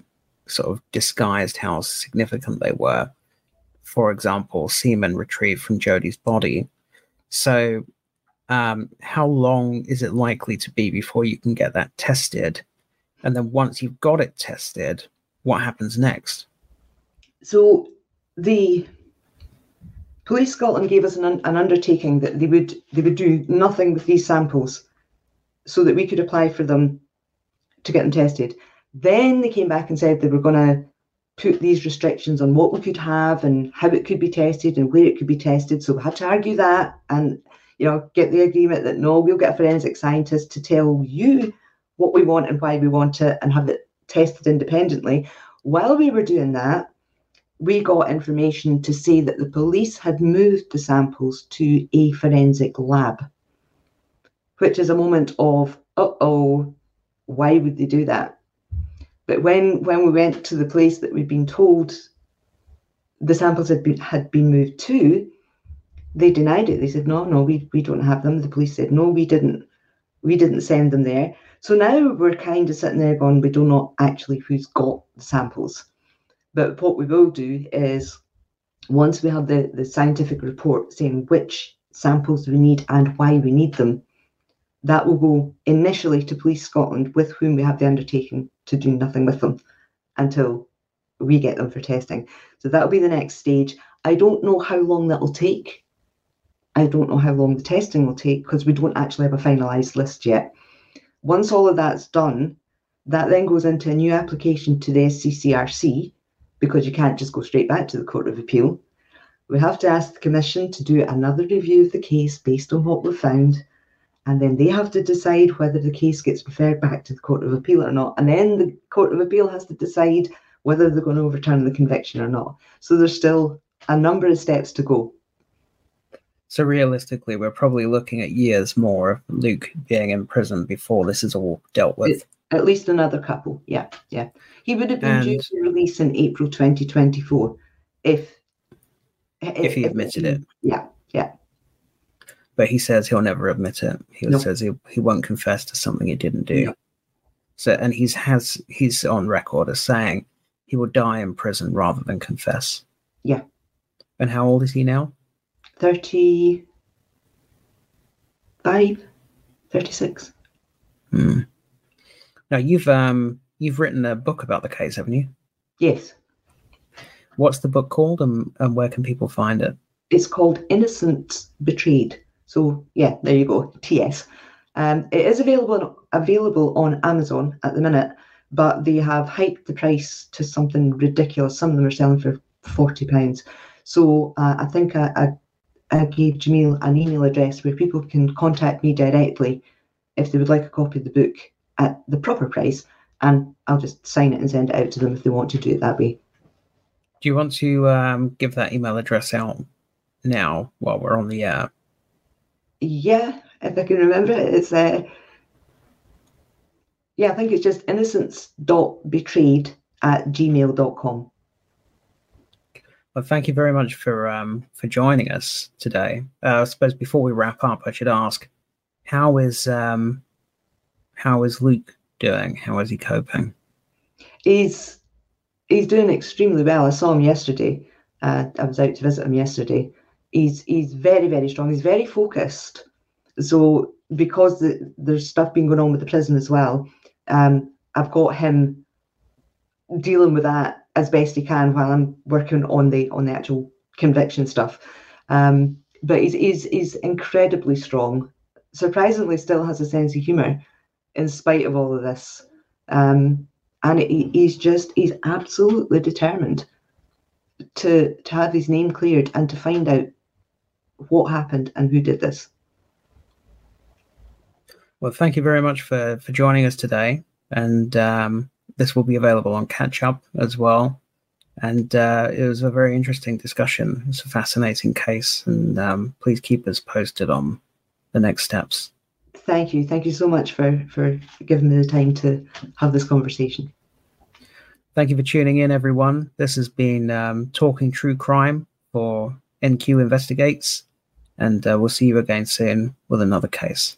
sort of disguised how significant they were. for example, semen retrieved from Jodi's body. So, um, how long is it likely to be before you can get that tested? And then once you've got it tested, what happens next? So, the Police Scotland gave us an, an undertaking that they would they would do nothing with these samples, so that we could apply for them to get them tested. Then they came back and said they were going to put these restrictions on what we could have and how it could be tested and where it could be tested. So we had to argue that and you know get the agreement that no, we'll get a forensic scientist to tell you what we want and why we want it and have it tested independently. While we were doing that, we got information to say that the police had moved the samples to a forensic lab, which is a moment of, uh oh, why would they do that? But when when we went to the place that we'd been told the samples had been had been moved to, they denied it. They said, no, no, we, we don't have them. The police said, no, we didn't we didn't send them there. So now we're kind of sitting there going, we don't know actually who's got the samples. But what we will do is once we have the, the scientific report saying which samples we need and why we need them, that will go initially to Police Scotland, with whom we have the undertaking to do nothing with them until we get them for testing. So that'll be the next stage. I don't know how long that'll take. I don't know how long the testing will take because we don't actually have a finalised list yet. Once all of that's done, that then goes into a new application to the SCCRC because you can't just go straight back to the Court of Appeal. We have to ask the Commission to do another review of the case based on what we've found and then they have to decide whether the case gets referred back to the Court of Appeal or not. And then the Court of Appeal has to decide whether they're going to overturn the conviction or not. So there's still a number of steps to go. So realistically, we're probably looking at years more of Luke being in prison before this is all dealt with. At least another couple, yeah, yeah. He would have been and due to release in April 2024 if if, if he admitted if, it. Yeah, yeah but he says he'll never admit it. He no. says he he won't confess to something he didn't do. No. So, and he's has he's on record as saying he will die in prison rather than confess. Yeah. And how old is he now? 35, 36. Hmm. Now you've um you've written a book about the case, haven't you? Yes. What's the book called and, and where can people find it? It's called Innocent Betrayed so yeah, there you go, TS. Um, it is available available on Amazon at the minute, but they have hiked the price to something ridiculous. Some of them are selling for forty pounds. So uh, I think I, I, I, gave Jamil an email address where people can contact me directly if they would like a copy of the book at the proper price, and I'll just sign it and send it out to them if they want to do it that way. Do you want to um, give that email address out now while we're on the air? Yeah, if I can remember it, it's uh, yeah, I think it's just innocence.betrayed at gmail.com. Well, thank you very much for um, for joining us today. Uh, I suppose before we wrap up, I should ask, how is um, how is Luke doing? How is he coping? He's he's doing extremely well. I saw him yesterday. Uh, I was out to visit him yesterday, he's he's very very strong. He's very focused. So because the, there's stuff being going on with the prison as well, um, I've got him dealing with that as best he can while I'm working on the on the actual conviction stuff. Um, but he's, he's he's incredibly strong. Surprisingly, still has a sense of humour in spite of all of this. Um, and he, he's just he's absolutely determined to to have his name cleared and to find out what happened and who did this. Well, thank you very much for, for joining us today. And um, this will be available on Catch Up as well. And uh, it was a very interesting discussion. It's a fascinating case. And um, please keep us posted on the next steps. Thank you. Thank you so much for, for giving me the time to have this conversation. Thank you for tuning in, everyone. This has been um, Talking True Crime for NQ Investigates and uh, we'll see you again soon with another case.